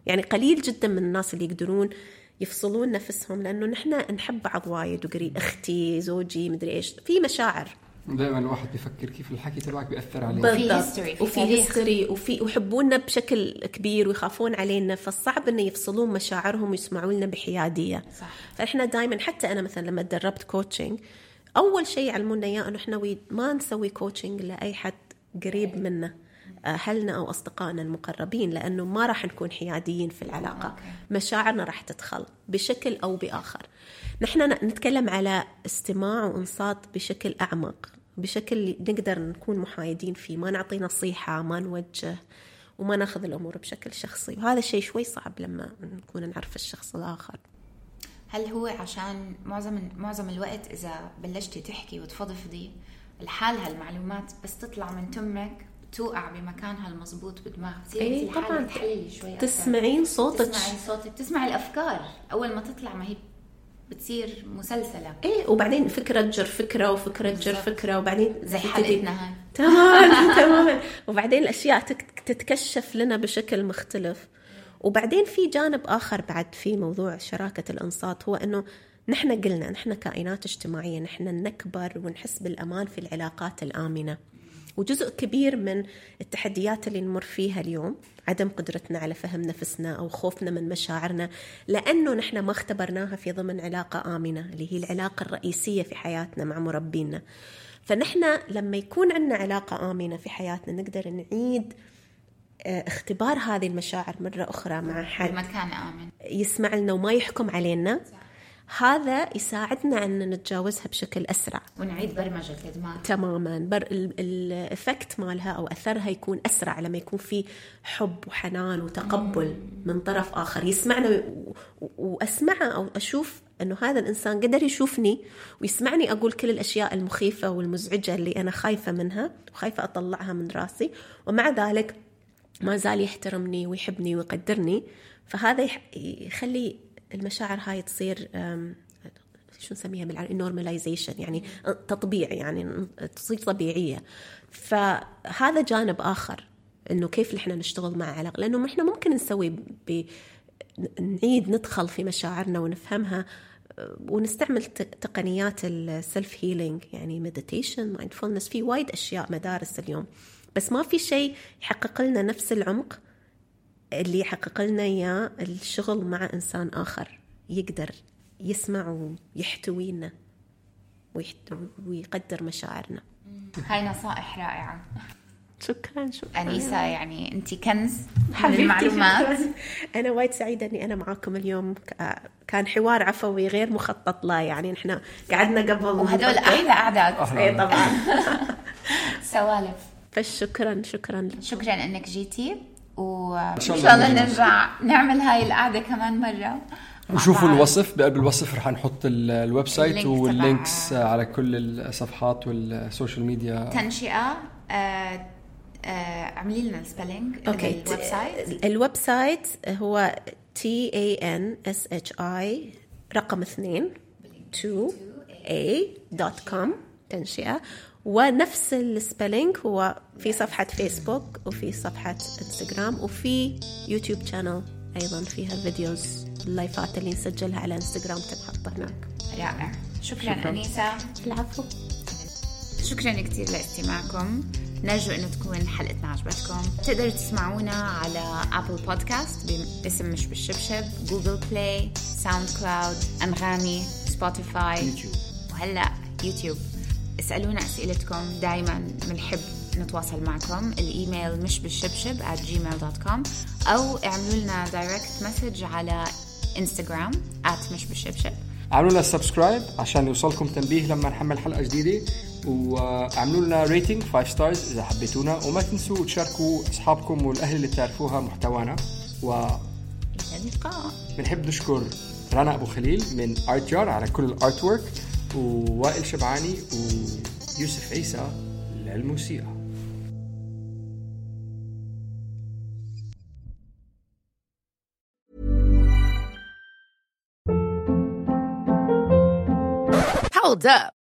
يعني قليل جدا من الناس اللي يقدرون يفصلون نفسهم لأنه نحن نحب بعض وايد وقريب أختي زوجي مدري إيش في مشاعر. دائما الواحد بيفكر كيف الحكي تبعك بيأثر عليه. بالضبط. وفي history وفي ويحبونا بشكل كبير ويخافون علينا. فالصعب إنه يفصلون مشاعرهم ويسمعوا لنا بحيادية. صح. فإحنا دائما حتى أنا مثلا لما تدربت coaching أول شيء يعلمونا إياه إنه إحنا ما نسوي coaching لأي حد قريب منا. أهلنا أو أصدقائنا المقربين لأنه ما راح نكون حياديين في العلاقة. مشاعرنا راح تدخل بشكل أو بآخر. نحن نتكلم على استماع وانصات بشكل أعمق بشكل نقدر نكون محايدين فيه. ما نعطي نصيحة ما نوجه وما ناخذ الأمور بشكل شخصي. وهذا الشيء شوي صعب لما نكون نعرف الشخص الآخر. هل هو عشان معظم معظم الوقت إذا بلشتي تحكي وتفضفضي لحالها المعلومات بس تطلع من تمك توقع بمكانها المضبوط بدماغ اي طبعا. تحللي شوي تسمعين صوتك. تسمعي صوتك. تسمعي الأفكار. أول ما تطلع ما هي بتصير مسلسلة. إيه وبعدين فكرة تجر فكرة وفكرة تجر فكرة وبعدين زي حلقتنا هاي. تماما تماما. وبعدين الأشياء تتكشف لنا بشكل مختلف. وبعدين في جانب آخر بعد في موضوع شراكة الأنصات هو إنه نحن قلنا نحن كائنات اجتماعية نحن نكبر ونحس بالأمان في العلاقات الآمنة. وجزء كبير من التحديات اللي نمر فيها اليوم عدم قدرتنا على فهم نفسنا أو خوفنا من مشاعرنا لأنه نحن ما اختبرناها في ضمن علاقة آمنة اللي هي العلاقة الرئيسية في حياتنا مع مربينا. فنحن لما يكون عندنا علاقة آمنة في حياتنا نقدر نعيد آه، اختبار هذه المشاعر مرة أخرى مع حد مكان آمن. يسمع لنا وما يحكم علينا. صح. هذا يساعدنا أن نتجاوزها بشكل أسرع. ونعيد برمجة الدماغ تماما. بر الافكت مالها أو أثرها يكون أسرع لما يكون في حب وحنان وتقبل من طرف آخر. يسمعنا وأسمعه أو أشوف إنه هذا الإنسان قدر يشوفني ويسمعني أقول كل الأشياء المخيفة والمزعجة اللي أنا خايفة منها وخايفة أطلعها من راسي. ومع ذلك ما زال يحترمني ويحبني ويقدرني. فهذا يخلي المشاعر هاي تصير شو نسميها بالعربي؟ نورماليزيشن يعني تطبيع يعني تصير طبيعية. فهذا جانب آخر إنه كيف نحن نشتغل مع علاقة. لأنه إحنا ممكن نسوي ب... نعيد ندخل في مشاعرنا ونفهمها ونستعمل تقنيات ال self healing يعني meditation mindfulness في وايد أشياء مدارس اليوم. بس ما في شيء يحقق لنا نفس العمق اللي يحقق لنا إياه الشغل مع إنسان آخر يقدر يسمع ويحتوينا ويقدر مشاعرنا. هاي نصائح رائعة. شكرا شكرا. أنيسة يعني أنت كنز من المعلومات. أنا وايد سعيدة إني أنا معاكم اليوم. كان حوار عفوي غير مخطط لا يعني نحن قعدنا قبل وهدول أحلى قعدات اي طبعا. سوالف. فشكرا شكرا شكرا إنك جيتي. وإن شاء الله نرجع نعمل هاي القعدة كمان مرة. وشوفوا الوصف بقلب الوصف رح نحط ال website وال links على كل الصفحات وال social media. تنشئة آه آه اعملي لنا ال spelling Okay. ال website. ال website هو T A N S H E رقم اثنين 2 a dot com تنشئة. ونفس ال spelling هو في صفحة فيسبوك وفي صفحة إنستغرام وفي YouTube channel أيضا فيها videos اللايفات اللي نسجلها على إنستغرام تنحط هناك. رائع. شكرا, شكرا. أنيسة. العفو. شكرا كثير لاستماعكم. نرجو إنه تكون حلقتنا عجبتكم. تقدروا تسمعونا على Apple Podcast باسم مش بالشبشب Google Play SoundCloud أنغامي Spotify YouTube. وهلأ يوتيوب. اسألونا أسئلتكم دائما بنحب نتواصل معكم. الإيميل مش بالشبشب at gmail.com أو اعملوا لنا direct message على Instagram at مش بالشبشب اعملوا لنا subscribe عشان يوصلكم تنبيه لما نحمل حلقة جديدة. واعملوا لنا rating 5 stars إذا حبيتونا. وما تنسوا تشاركوا أصحابكم والأهل اللي بتعرفوها محتوانا. و إلى اللقاء. بنحب نشكر رنا أبو خليل من Art Jar على كل ال artwork ووائل شبعاني ويوسف عيسى للموسيقى Hold up.